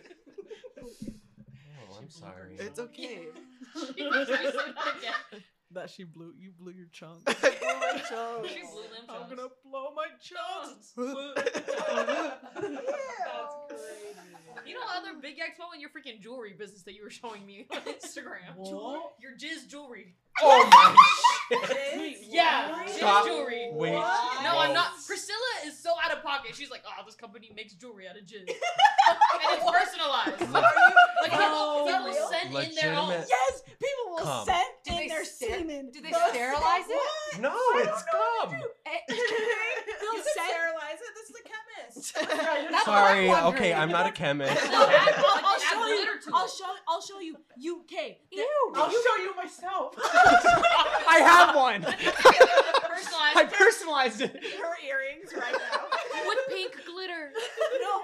Oh, I'm sorry. it's okay. She must be so mad again. That she blew. You blew your chunk. *laughs* I blew my chunks. She blew them I'm chunks. gonna blow my chunks. *laughs* *laughs* You know, other big X moment, your freaking jewelry business that you were showing me on Instagram. What? Your jizz jewelry. Oh my shit! Yeah, jizz Stop. jewelry. Wait. No, I'm not. Priscilla is so out of pocket. She's like, oh, this company makes jewelry out of jizz. and it's personalized. like, people, people real? send in their own. Yes, people will Cum. send in they their ster- semen. do they They'll sterilize send- it? No, it's cum. They'll eh, *laughs* You sterilize it. This is a chemist. *laughs* That's what Sorry. I'm Okay, wondering. I'm not a *laughs* chemist. They'll I'll, I'll add show you. glitter to I'll it. show. I'll show you. UK. I'll show you myself. I have one. Personalized I personalized it. Her earrings right now. with pink glitter. No.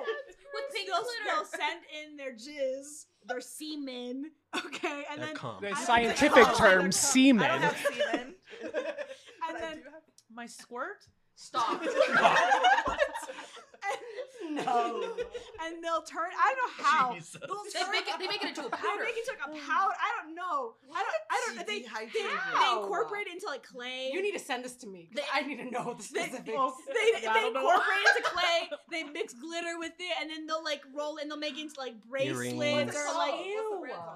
With pink They'll, glitter. they'll send in their jizz, their semen. Okay, and They're then cum. The I don't scientific think- term, I don't semen. have semen. *laughs* and then have my squirt. Stop. *laughs* *laughs* no, and they'll turn. I don't know how. They'll They make it. They make it into a powder. They powder. make it into like a powder. I don't know. I don't. I don't. They, they, they incorporate it into like clay. You need to send this to me. 'cause I need to know the They, specifics. they, I they don't incorporate it into clay. They mix glitter with it, and then they'll like roll it and they'll make it into like bracelets or like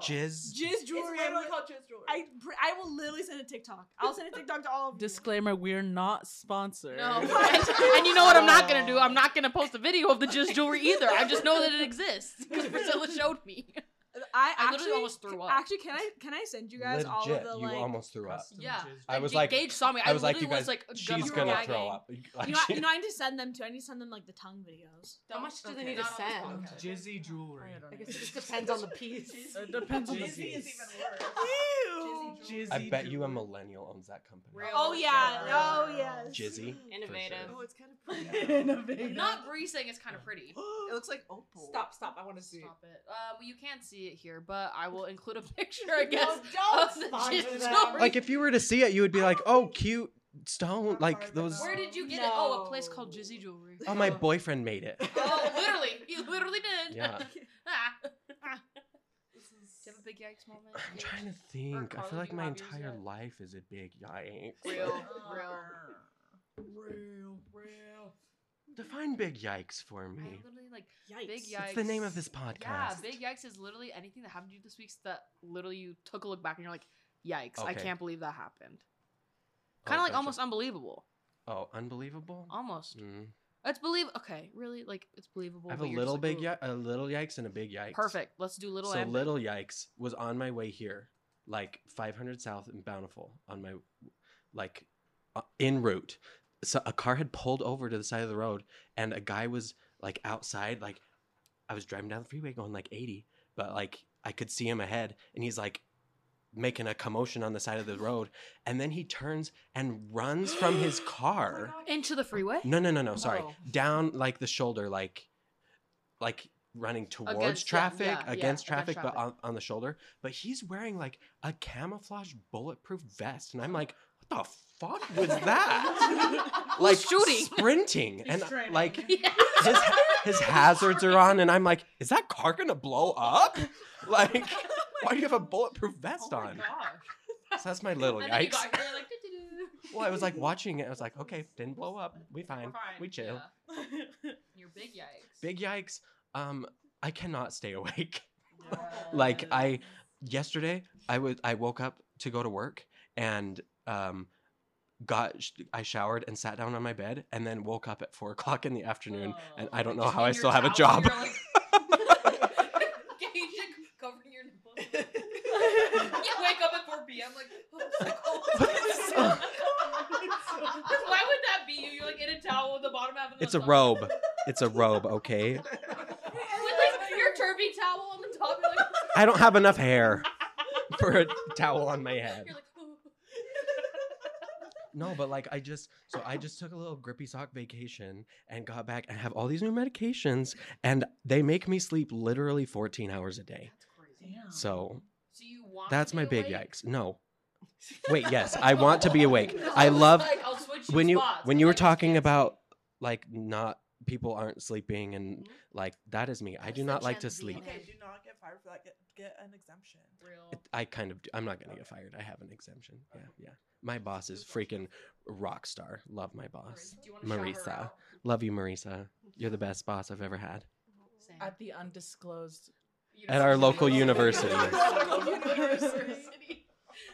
Jizz. jizz jewelry. I will- called jizz jewelry. I, I will literally send a TikTok. I'll send a TikTok to all of you. Disclaimer: We're not sponsored. No. *laughs* and, and you know what I'm not gonna do? I'm not gonna post a video of the jizz jewelry either. I just know that it exists because Priscilla showed me. I I literally actually almost threw up. Actually, can I can I send you guys all of Legit, the you like? almost threw up. Yeah. I was like- Gage saw me. I was like, you guys, was like, she's gonna gonna throw throw up. up. *laughs* You know, you know, I need to send them too. I need to send them like the tongue videos. How much do they need to Not on this send? podcast. Jizzy jewelry. I guess it just depends on the piece. It depends on the Jizzy piece. is Ew. Jizzy I bet you a millennial owns that company. Real Oh yeah. shit. Oh yes. Jizzy. Innovative. sure. Oh, it's kind of *laughs* pretty. Innovative. Not greasing saying it's kind of pretty. *gasps* It looks like opal. Stop, stop. I want to see. Stop it. Uh, well, you can't see it here, but I will include a *laughs* picture, I guess, don't of the stop jizz with that. jewelry. Like if you were to see it, you would be like, "Oh, cute stone!" Like those. Where did you get it? Oh, a place called Jizzy Jewelry. Oh, my boyfriend made it. Oh, literally. He literally did. Yeah. *laughs* Ah. Do you have a big yikes moment? I'm trying to think. I feel like my entire yet? life is a big yikes. Real, real. Real, real. Define big yikes for me. I literally like Yikes. big yikes. It's the name of this podcast. Yeah, big yikes is literally anything that happened to you this week that literally you took a look back and you're like, yikes, I can't believe that happened. Oh, Kind of like gotcha. almost unbelievable. Oh, unbelievable. Almost. Mm. It's believe. Okay, really? Like it's believable. I have a but you're little big, like, yi- a little yikes, and a big yikes. Perfect. Let's do little so and little yikes was on my way here, like 500 South in Bountiful, on my, like, uh, en route. So a car had pulled over to the side of the road, and a guy was like outside, like, I was driving down the freeway going like 80, but like I could see him ahead, and he's like making a commotion on the side of the road, and then he turns and runs from *gasps* his car. Oh Into the freeway? No, no, no, no. Sorry, Oh. down like the shoulder, like, like running towards Against- traffic, yeah, yeah, against against traffic, but on, on the shoulder. But he's wearing like a camouflage bulletproof vest, and I'm like, what the fuck was *laughs* that? like shooting? sprinting, and training. like *laughs* his his hazards are on, and I'm like, is that car gonna blow up? *laughs* Like, why do you have a bulletproof *laughs* vest on? So that's my little *laughs* And then you yikes. got here like, "Do-do-do." Well, I was like watching it. I was like, okay, didn't blow up. We fine. We chill. Yeah. *laughs* Your big yikes. Big yikes. Um, I cannot stay awake. like I yesterday, I was I woke up to go to work and um got sh- I showered and sat down on my bed and then woke up at four o'clock in the afternoon and I don't know Just how I your still have a job. you're like- you should cover your nipples. you wake up at 4 p.m. like, oh, it's so cold. Why would that be you? You're like in a towel with the bottom half of the it's a robe. It's a robe, okay? *laughs* With like your turby towel on the top. You're like, I don't have enough hair *laughs* for a towel on my head. like. No, but like I just so I just took a little grippy sock vacation and got back and have all these new medications and they make me sleep literally 14 hours a day. So So you want that's to my be big awake? yikes. No. *laughs* Wait, yes, I want to be awake. I love Like, I'll switch when you spots. when you were talking about like not people aren't sleeping and mm-hmm. like that is me. I do not like to sleep. Okay, do not get fired for that. Get, get an exemption. Real. It- I kind of do. I'm not gonna get fired. I have an exemption. Yeah, yeah. My boss is freaking rock star. Love my boss, Do you wanna shout her Marisa. Love you, Marisa. You're the best boss I've ever had Same. At the undisclosed. at our local *laughs* university. *laughs*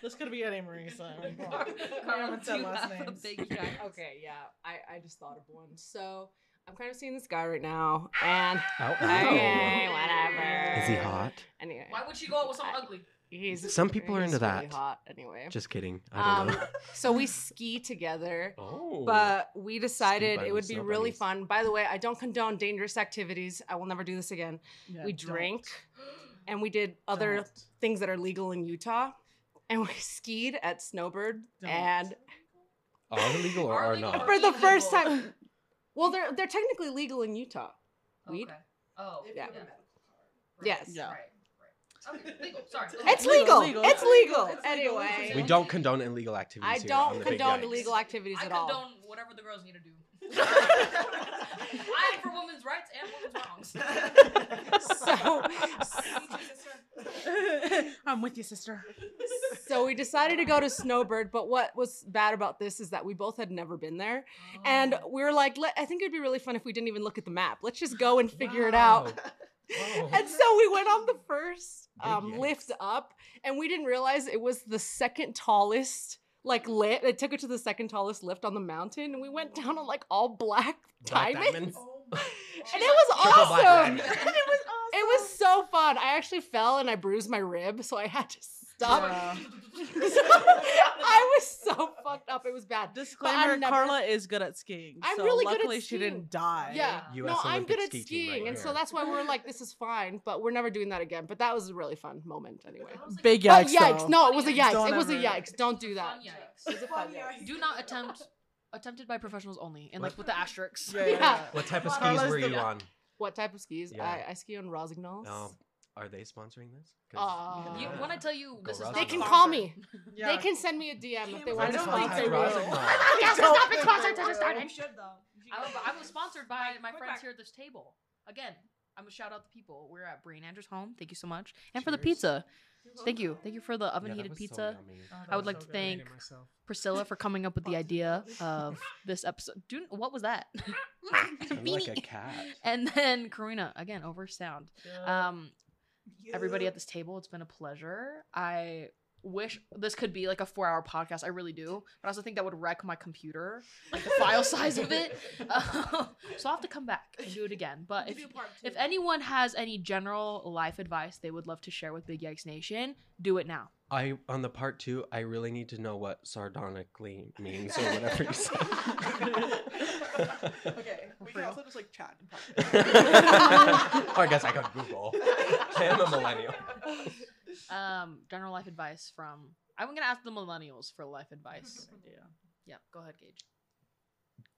University. This could be any Marisa. *laughs* I Carla, haven't said last have names. big yikes? Okay, yeah. I, I just thought of one. So I'm kind of seeing this guy right now, and Ow, okay, ow. whatever. Is he hot? Anyway, Why would she go out with someone ugly? he's Some people are into really that. Hot anyway. Just kidding. I Um, don't know. *laughs* so we ski together. Oh. But we decided it would be snow really bunnies. fun. By the way, I don't condone dangerous activities. I will never do this again. Yeah, we don't. drank *gasps* and we did other Don't. things that are legal in Utah. And we skied at Snowbird Don't. and are legal or Are are legal not? for the illegal. first time well they're they're technically legal in Utah. Weed? Okay. Oh. Yeah. Right. Yes. Yeah. Right. Right. Okay. Legal. Sorry. It's Legal, legal. legal. It's legal. It's legal. Anyway. We don't condone illegal activities. I here on don't the condone illegal activities I at all. I condone whatever the girls need to do. I am for women's rights and women's wrongs. So *laughs* *laughs* I'm with you, sister. so we decided to go to Snowbird, but what was bad about this is that we both had never been there. And we were like, Let, I think it'd be really fun if we didn't even look at the map. Let's just go and figure it out. Wow. And so we went on the first um, lift up, and we didn't realize it was the second tallest. Like lit, it took it to the second tallest lift on the mountain, and we went down on like all black Black diamonds, diamonds? *laughs* and *laughs* it was awesome. it was awesome. It was so fun. I actually fell and I bruised my rib, so I had to stop. Yeah. *laughs* I was so fucked up. It was bad. Disclaimer: never- Carla is good at skiing. I'm so really good at luckily she skiing. didn't die. Yeah, US no, I'm good at ski skiing, right and so that's why we're like, this is fine, but we're never doing that again. But that was a really fun moment, anyway. Big But yikes! yikes! though. No, it was a yikes. Don't it was a yikes. Don't do that. Fun yikes. It a fun yikes. Do not attempt. Attempted by professionals only, and like with the asterisks. Yeah, yeah, Yeah. yeah. What type of skis Carla's were the- you on? What type of skis? Yeah. I, I ski on Rossignol's. Um, are they sponsoring this? 'Cause- Uh, You, when I tell you this is not they can call me. Yeah. They can send me a DM if they want to sponsor think me. they will. Yes, Don't- stop it, sponsored to the start. You should though. I was, get I was sponsored by my friends here at this table. Again, I'm gonna shout out the people. We're at Bree and Andrew's home. Thank you so much, and for the pizza. Thank you, thank you for the oven that heated was so pizza. yummy. I would like to thank. Priscilla for coming up with the idea of this episode. Dude, what was that? *laughs* Sounded like a cat. and then Karina again over sound. Um, everybody at this table, it's been a pleasure. I wish this could be like a four-hour podcast. I really do, but I also think that would wreck my computer, like the file size of it. *laughs* Um, so I'll have to come back and do it again. But if do part two. if anyone has any general life advice they would love to share with Big Yikes Nation, do it now. I on the part two, I really need to know what sardonically means or whatever you said. *laughs* *laughs* okay, *laughs* we For can real? also just like chat. *laughs* or I guess I got Google. I am a millennial. Um, general life advice from. I'm gonna ask the millennials for life advice. Yeah. Yeah, go ahead, Gage.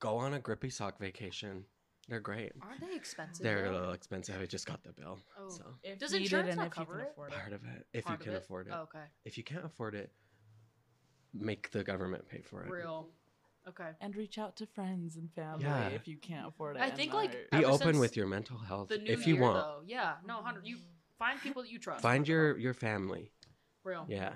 Go on a grippy sock vacation. They're great. Aren't they expensive? They're a though? little expensive. I just got the bill. Oh. So If Does needed insurance and not if you cover can it? part of it, if Part you can it? afford it. Oh, okay. If you can't afford it, make the government pay for it. Real. Okay. And reach out to friends and family Yeah. if you can't afford it. I think, like, Be open with your mental health The new if you year, want. though. Yeah. No, hundred. You find people that you trust. Find your your family. real. Yeah.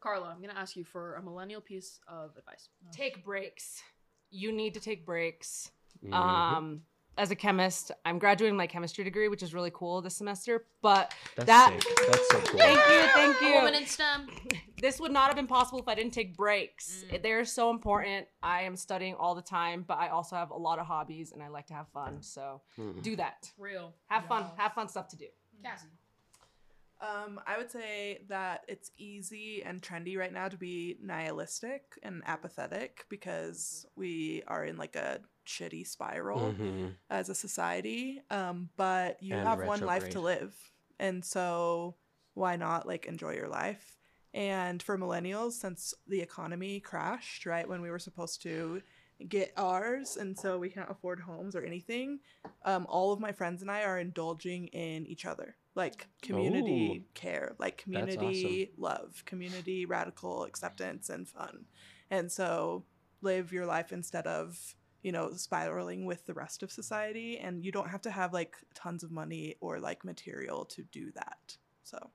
Carla, I'm gonna ask you for a millennial piece of advice. Take breaks. You need to take breaks. Mhm. Um, as a chemist, I'm graduating my chemistry degree, which is really cool this semester. But That's that sick. That's so cool. thank you, thank you. Woman in STEM. *laughs* this would not have been possible if I didn't take breaks. Mm. They're so important. I am studying all the time, but I also have a lot of hobbies and I like to have fun. So Mhm. do that. Real. Have fun. Have fun stuff to do. Cassie. Um, I would say that it's easy and trendy right now to be nihilistic and apathetic because we are in like a shitty spiral Mhm. as a society. Um, but you And have one life to live. And so why not like enjoy your life? And for millennials, since the economy crashed, right, when we were supposed to get ours, and so we can't afford homes or anything, um, all of my friends and I are indulging in each other, like community care, like community love, community radical acceptance and fun. And so live your life instead of you know spiraling with the rest of society and you don't have to have like tons of money or like material to do that so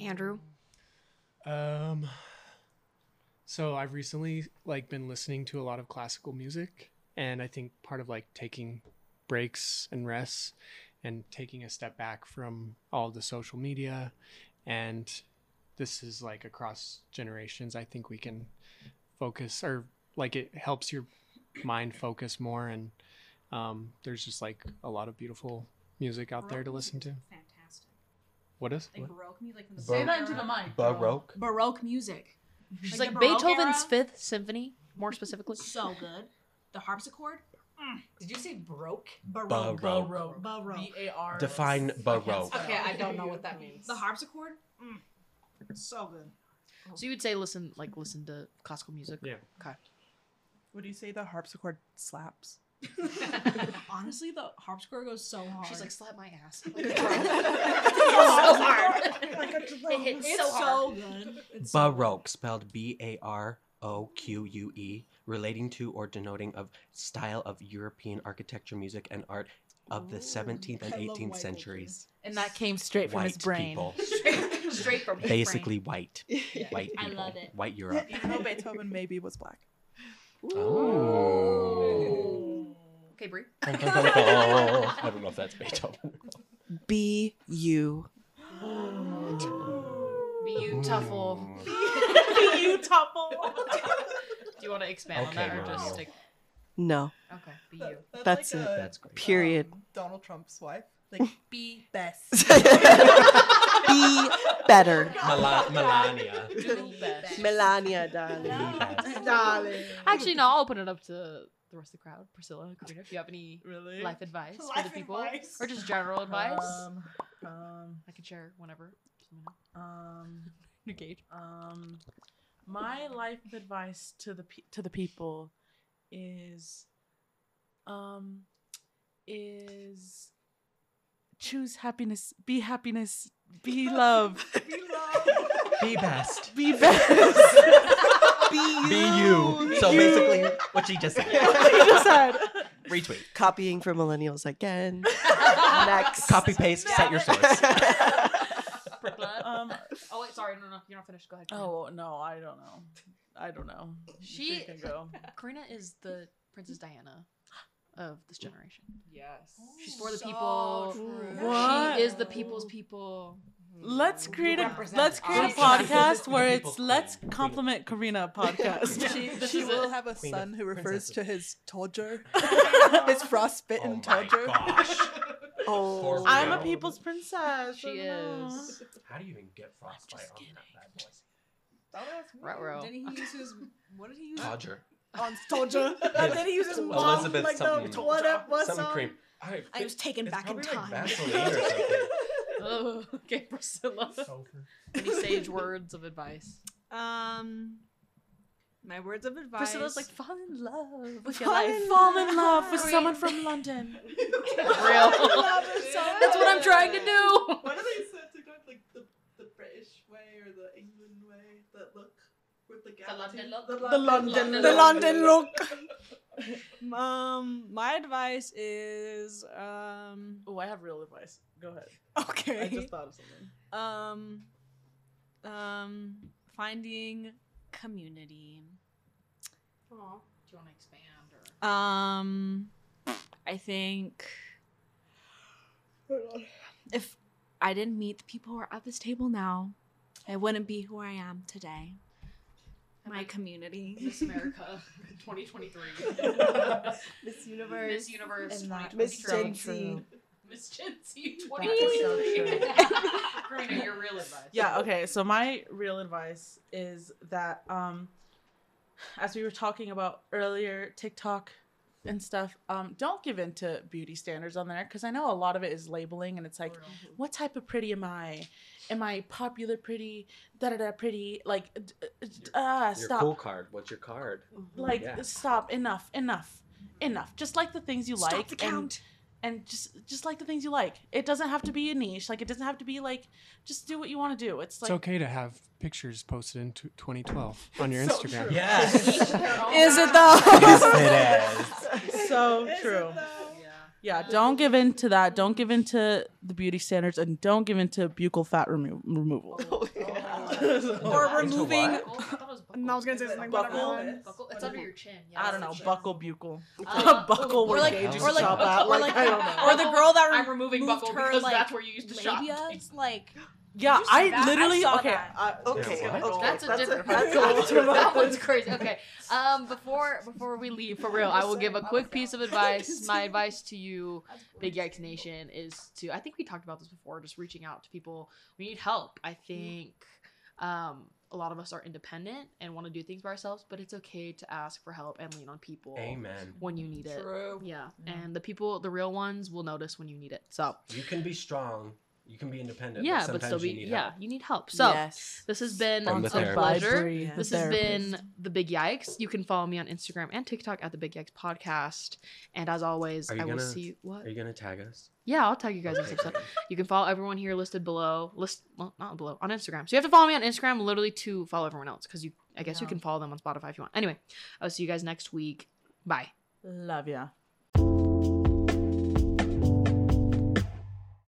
Andrew. Um. So I've recently like been listening to a lot of classical music, and I think part of like taking breaks and rests, and taking a step back from all the social media, and this is like across generations. I think we can focus, or like it helps your mind focus more, and um, there's just like a lot of beautiful music out there to listen to. Fantastic. What is? Like What? Baroque music, from the say that into the mic Baroque. Baroque music. She's Like like, Beethoven's era? Fifth Symphony, more specifically. *laughs* So good. The harpsichord. Did you say broke? Baroque. Baroque. Baroque. Baroque. B A R. Define baroque. Okay, I don't know what that means. The harpsichord. Mm. So good. So you would say listen, like listen to classical music. Yeah. Okay. Would you say the harpsichord slaps *laughs* Honestly, the harpsichord goes so hard. She's like, slap my ass. *laughs* *laughs* so hard. It hits it's so so, hard. good. It's Baroque, spelled B A R O Q U E, relating to or denoting of style of European architecture, music, and art of the 17th and 18th white centuries. And that came straight from his White brain. people, Straight, straight from his basically white, white I people, love it. white Europe. even though beethoven maybe was black Oh. brain. Okay, Bree. *laughs* *laughs* I don't know if that's Beethoven. B U. Be you tuffle. *laughs* you topple. Do you want to expand Okay, on that or Romeo. just stick? No. Okay, be you. That's it. That's great. Period. um, donald trump's wife like be best *laughs* Be better. Mela- Melania. Do best. Melania, *laughs* darling. Be. Darling. Actually, no. I'll open it up to the rest of the crowd. Priscilla, Karina, if you have any Really? life advice for the people, advice. or just general advice, Um, um, I can share whenever. Just a minute. um, *laughs* Engage. um, my life advice to the pe- to the people is, um, is choose happiness, be happiness, be love, *laughs* Be best. be best, *laughs* be you. Be you. So basically, what she just said. *laughs* you just said. Retweet. Copying for millennials again. Next. Copy paste. Set your source. Um. Oh wait, sorry, no, no, you're not finished. Go ahead. Karina. Oh no, I don't know. I don't know. She- can go. Karina is the Princess Diana of this generation. Yes. She's for the So people. true. What? She is the people's people. Mm-hmm. Let's create a let's create a podcast where it's let's compliment Karina podcast. she, she will have a Queen son who refers princesses. to his toger *laughs* his frostbitten Oh my gosh. *laughs* Oh. I'm a people's princess. She I don't is. How do you even get frostbite on that bad boy? Ruh-roh. Did he use his? What did he use? Todger. On Soldier. *laughs* and then he uses mom Elizabeth like something. the what up what Some song. cream. I, I was taken back in probably like time. Vaseline or something. *laughs* Oh, okay, Priscilla. Any sage words of advice? Um, my words of advice. Priscilla's like, fall in love with your Fall life. in Fall in love with someone from London. *laughs* Real. That's what I'm trying to do. What do they say to go Like the, the British way or the England way? That look with the gap London look. The The London, the London look. *laughs* um, my advice is um Oh, I have real advice. Go ahead. okay. I just thought of something. um um finding community. Do you want to expand or? Um, I think if I didn't meet the people who are at this table now, I wouldn't be who I am today. My community. Miss America 2023. *laughs* Miss Universe. Miss Universe and that 2023. Miss Gen Z. Miss Gen Z That is so 2023. *laughs* Karina, your real advice. Yeah, okay. So my real advice is that um as we were talking about earlier, TikTok and stuff, um, don't give in to beauty standards on there because I know a lot of it is labeling and it's like, what type of pretty am I? Am I popular pretty? Da da da pretty? Like, d- d- ah, Your stop. cool card. What's your card? Like, Yeah. stop. Enough. Enough. Enough. Just like the things you Stop like. the count. and just just like the things you like. It doesn't have to be a niche. Like it doesn't have to be like just do what you want to do. It's It's okay to have pictures posted in t- 2012 on your *laughs* So Instagram. true. Yes. *laughs* Is it though? yes, it is. *laughs* so true. Yeah, don't give in to that. Don't give in to the beauty standards, and don't give in to buccal fat remo- removal. *laughs* *laughs* or removing. I *laughs* was I was gonna say something. but Buckle. never mind. Buckle. It's under your chin. Yeah, I don't know, it's the chin. buckle buccal. Uh, buckle Or where like, gauges or like, shop at. or like, I don't know. or the girl that I'm removing moved buckle her, because like, that's where you used to shop. labias, like Yeah, Did you see I that? Literally saw okay. that. I, Okay, okay, okay. That's a That's a- different. that's a- that, *laughs* that one's crazy. Okay. *laughs* Um, before before we leave, for real, I will give a quick piece of advice. *laughs* My advice to you, Big Yikes Nation, is to. I think we talked about this before. Just reaching out to people. We need help. I think. Um, a lot of us are independent and want to do things by ourselves, but it's okay to ask for help and lean on people Amen. when you need it. True. Yeah, and the people, the real ones, will notice when you need it. So You can be strong. You can be independent. yeah, but, but still be you need yeah, help. you need help. So yes. this has been From a the therapist. by pleasure. Bree, the This has been the Big Yikes. You can follow me on Instagram and TikTok at the Big Yikes Podcast. And as always, I will gonna- see you. What? Are you gonna tag us? Yeah, I'll tag you guys in this episode. You can follow everyone here listed below. List well, not below on Instagram. So you have to follow me on Instagram literally to follow everyone else because you. I guess you can follow them on Spotify if you want. Anyway, I'll see you guys next week. Bye. Love ya.